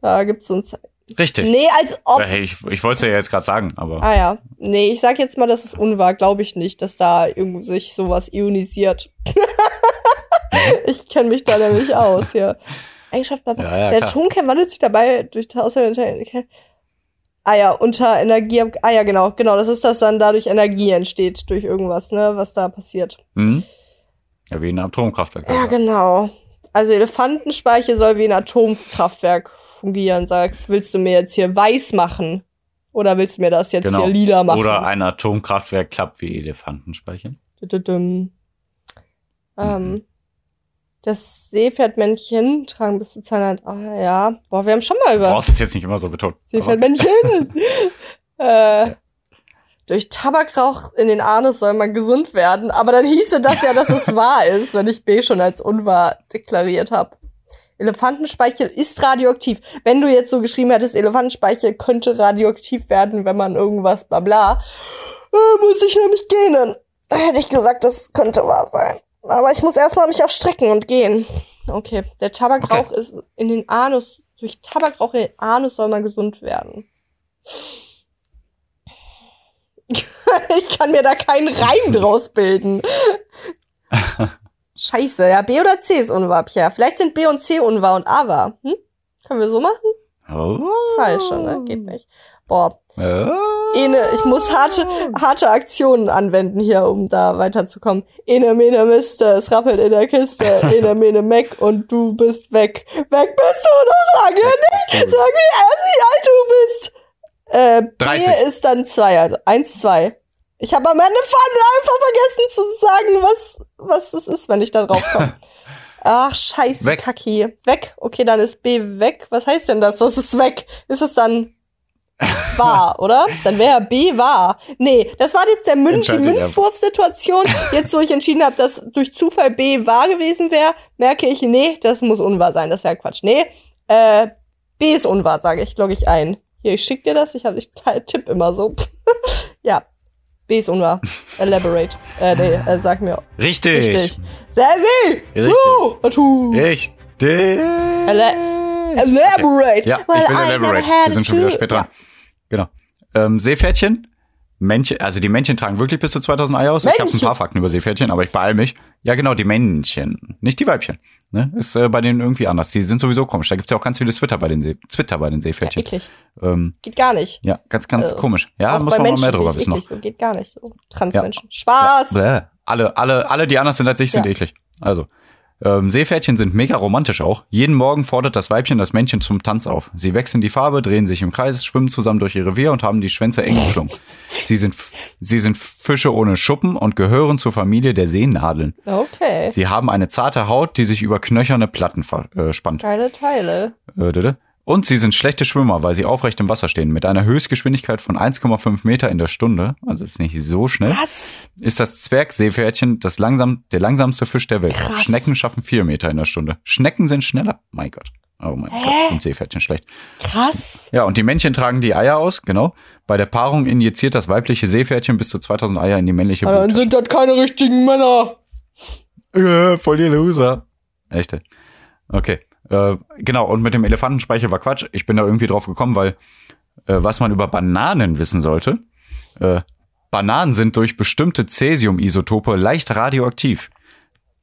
Da gibt's uns. Richtig. Nee, als ob. Hey, ich ich wollte es ja jetzt gerade sagen, aber Ah ja. Nee, ich sag jetzt mal, das ist unwahr. Glaube ich nicht, dass da irgendwie sich sowas ionisiert. ich kenne mich da nämlich aus, ja. Eigenschaft, bla, bla. Ja, ja, der. Atomkern wandelt sich dabei durch tausende. Ah ja, unter Energie. Ah ja, genau, genau. Das ist, dass dann dadurch Energie entsteht durch irgendwas, ne, was da passiert. Mhm. Ja, wie ein Atomkraftwerk. Ja, genau. Also Elefantenspeichel soll wie ein Atomkraftwerk fungieren. Sagst, willst du mir jetzt hier weiß machen? Oder willst du mir das jetzt Genau. hier lila machen? Oder ein Atomkraftwerk klappt wie Elefantenspeicher. Düdüdüm. Ähm, das Seepferdmännchen tragen bis zu 200. Ah, ja. Boah, wir haben schon mal Du über brauchst es jetzt nicht immer so betont. Seepferdmännchen. äh, durch Tabakrauch in den Anus soll man gesund werden. Aber dann hieße das ja, dass es wahr ist, wenn ich B schon als unwahr deklariert habe. Elefantenspeichel ist radioaktiv. Wenn du jetzt so geschrieben hättest, Elefantenspeichel könnte radioaktiv werden, wenn man irgendwas bla bla, äh, muss ich nämlich gähnen. Hätte ich gesagt, das könnte wahr sein. Aber ich muss erstmal mich auch strecken und gehen. Okay, der Tabakrauch ist in den Anus, durch Tabakrauch in den Anus soll man gesund werden. ich kann mir da keinen Reim draus bilden. Scheiße, ja, B oder C ist unwahr, Pierre. Vielleicht sind B und C unwahr und A wahr. Hm? Können wir so machen? Oh. Ist falsch, ne? Geht nicht. Boah, Äh. Ene, ich muss harte, harte Aktionen anwenden hier, um da weiterzukommen. Ene, mene, Mister, es rappelt in der Kiste. Ene, mene, Mac und du bist weg. Weg bist du noch lange nicht. Sag wie alt du bist. Äh, 30. B ist dann zwei, also eins, zwei. Ich habe am Ende von einfach vergessen zu sagen, was, was das ist, wenn ich da drauf komme. Ach, scheiße, Weg. Kacki. Weg. Okay, dann ist B weg. Was heißt denn das? Das ist weg. Ist es dann wahr, oder? Dann wäre B wahr. Nee, das war jetzt der Mün die. Münzwurfsituation. Jetzt, wo ich entschieden habe, dass durch Zufall B wahr gewesen wäre, merke ich, nee, das muss unwahr sein. Das wäre Quatsch. Nee, äh, B ist unwahr, sage ich, logge ich ein. Hier, ich schick dir das. Ich, hab, ich tipp immer so. ja, B ist unwahr. Elaborate. Äh, nee, äh, sag mir. Richtig. Richtig. Sassi! Richtig. Woo! Richtig. Ele elaborate. Ja, Well, ich will elaborate. Wir sind schon wieder spät dran. Genau. Ähm, Seepferdchen. Männchen, also die Männchen tragen wirklich bis zu 2000 Eier aus. Ich habe ein Männchen. paar Fakten über Seepferdchen, aber ich beeil mich. Ja, genau, die Männchen, nicht die Weibchen. Ne? Ist äh, bei denen irgendwie anders. Die sind sowieso komisch. Da gibt's ja auch ganz viele Twitter bei den, See Twitter bei den Ja, Seepferdchen. eklig. ähm, Geht gar nicht. ja, ganz, ganz Äh, komisch. Ja, muss man mal Menschen mehr drüber wissen noch. So geht gar nicht so. Transmenschen. Spaß! Bäh. Alle, alle, alle, die anders sind als ich, sind Ja. eklig. Also, ähm, Seepferdchen sind mega romantisch auch. Jeden Morgen fordert das Weibchen das Männchen zum Tanz auf. Sie wechseln die Farbe, drehen sich im Kreis, schwimmen zusammen durch ihr Revier und haben die Schwänze eng geschlungen. sie sind, sie sind Fische ohne Schuppen und gehören zur Familie der Seenadeln. Okay. Sie haben eine zarte Haut, die sich über knöcherne Platten verspannt. Geile Teile. Äh. Und sie sind schlechte Schwimmer, weil sie aufrecht im Wasser stehen. Mit einer Höchstgeschwindigkeit von 1,5 Meter in der Stunde, also ist nicht so schnell, Was? ist das Zwergseepferdchen das langsam, der langsamste Fisch der Welt. Krass. Schnecken schaffen vier Meter in der Stunde. Schnecken sind schneller. Mein Gott. Oh mein Hä? Gott, sind Seepferdchen schlecht. Krass. Ja, und die Männchen tragen die Eier aus, genau. Bei der Paarung injiziert das weibliche Seepferdchen bis zu 2000 Eier in die männliche Aber dann Brut. sind das keine richtigen Männer. Äh, voll die Loser. Echte. Okay. Äh, genau, und mit dem Elefantenspeicher war Quatsch. Ich bin da irgendwie drauf gekommen, weil äh, was man über Bananen wissen sollte, äh, Bananen sind durch bestimmte Cäsium-Isotope leicht radioaktiv.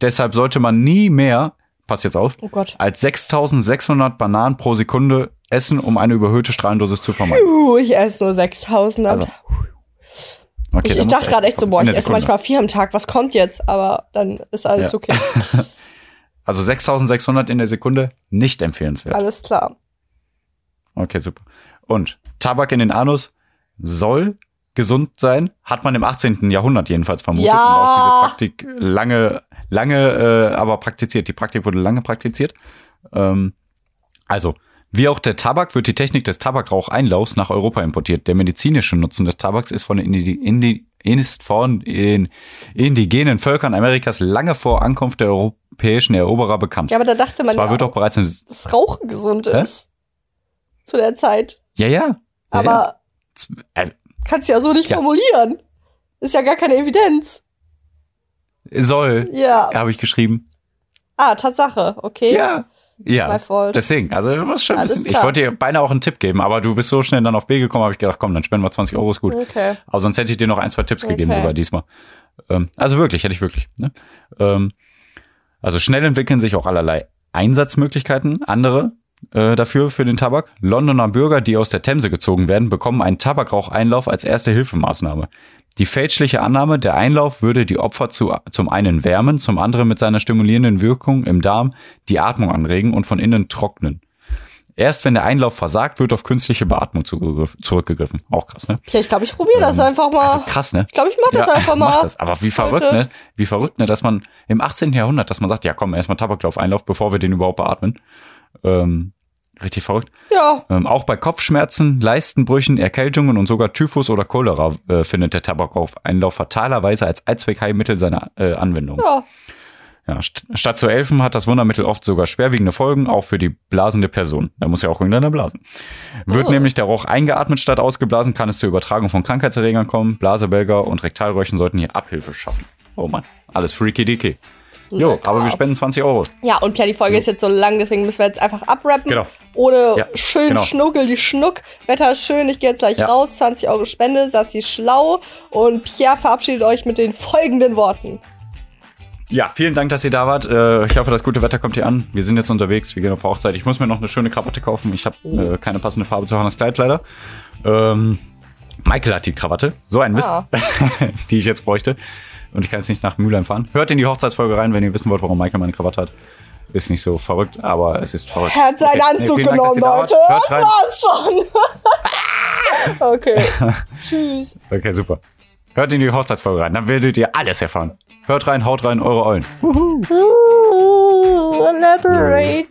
Deshalb sollte man nie mehr, pass jetzt auf, Oh als 6600 Bananen pro Sekunde essen, um eine überhöhte Strahlendosis zu vermeiden. Uh, ich esse nur 6000. Also, Okay, ich ich dachte gerade echt so, boah, ich esse manchmal vier am Tag. Was kommt jetzt? Aber dann ist alles Ja. okay. Also 6600 in der Sekunde, nicht empfehlenswert. Alles klar. Okay, super. Und Tabak in den Anus soll gesund sein, hat man im 18. Jahrhundert jedenfalls vermutet Ja. und auch diese Praktik lange, lange, äh, aber praktiziert. Die Praktik wurde lange praktiziert. Ähm, also, wie auch der Tabak wird die Technik des Tabakraucheinlaufs nach Europa importiert. Der medizinische Nutzen des Tabaks ist von den Indi Indi ist von den indigenen Völkern Amerikas lange vor Ankunft der europäischen Eroberer bekannt. Ja, aber da dachte man, Zwar ja wird auch, bereits in, dass Rauchen gesund Hä? ist. Zu der Zeit. ja, ja. Aber ja. Also, kannst ja so nicht Ja. formulieren. Ist ja gar keine Evidenz. soll, Ja. habe ich geschrieben. Ah, Tatsache. Okay. Ja. Ja. Deswegen, also du musst schon ein Alles bisschen. Ich wollte dir beinahe auch einen Tipp geben, aber du bist so schnell dann auf B gekommen, habe ich gedacht, komm, dann spenden wir 20 Euro, ist gut. Okay. Aber sonst hätte ich dir noch ein, zwei Tipps gegeben Okay. sogar diesmal. Ähm, also wirklich, hätte ich wirklich. Ne? Ähm, also schnell entwickeln sich auch allerlei Einsatzmöglichkeiten. Andere äh, dafür, für den Tabak. Londoner Bürger, die aus der Themse gezogen werden, bekommen einen Tabakraucheinlauf als erste Hilfemaßnahme. Die fälschliche Annahme, der Einlauf würde die Opfer zu, zum einen wärmen, zum anderen mit seiner stimulierenden Wirkung im Darm die Atmung anregen und von innen trocknen. Erst wenn der Einlauf versagt, wird auf künstliche Beatmung zurückgegriffen. Auch krass, ne? Ja, ich glaube, ich probiere das einfach mal. Also krass, ne? Ich glaube, ich mache das einfach mal. Mach das. Aber wie verrückt, ne? Wie verrückt, ne? Dass man im 18. Jahrhundert, dass man sagt, ja komm, erstmal Tabaklauf-Einlauf, bevor wir den überhaupt beatmen. Ähm, richtig verrückt. Ja, Ähm, auch bei Kopfschmerzen, Leistenbrüchen, Erkältungen und sogar Typhus oder Cholera äh, findet der Tabakraucheinlauf fatalerweise als Allzweckheilmittel seine äh, Anwendung. ja. Ja, st statt zu helfen hat das Wundermittel oft sogar schwerwiegende Folgen, auch für die blasende Person. Da muss ja auch irgendeiner blasen. Wird Oh. nämlich der Rauch eingeatmet statt ausgeblasen, kann es zur Übertragung von Krankheitserregern kommen. Blasebälger und Rektalröhrchen sollten hier Abhilfe schaffen. Oh Mann, alles freaky dicky. Jo, aber wir spenden 20 Euro. Ja, und klar, die Folge ist jetzt so lang, deswegen müssen wir jetzt einfach abrappen. Genau. Ohne Ja, schön genau. Schnuckel, die Schnuck. Wetter ist schön, ich gehe jetzt gleich Ja. raus. 20 Euro Spende, Sassi ist schlau. Und Pierre verabschiedet euch mit den folgenden Worten. Ja, vielen Dank, dass ihr da wart. Äh, ich hoffe, das gute Wetter kommt hier an. Wir sind jetzt unterwegs, wir gehen auf Hochzeit. Ich muss mir noch eine schöne Krawatte kaufen. Ich habe äh, keine passende Farbe zu Hannes Kleid leider. Ähm, Michael hat die Krawatte. So ein Mist, Ah. die ich jetzt bräuchte. Und ich kann jetzt nicht nach Mülheim fahren. Hört in die Hochzeitsfolge rein, wenn ihr wissen wollt, warum Michael meine Krawatte hat. Ist nicht so verrückt, aber es ist verrückt. Er hat seinen Okay. Anzug Dank, dass genommen, ihr da wart. Leute. Das war's schon. okay. Tschüss. Okay, super. Hört in die Hochzeitsfolge rein, dann werdet ihr alles erfahren. Hört rein, haut rein, eure Eulen. Ooh, elaborate.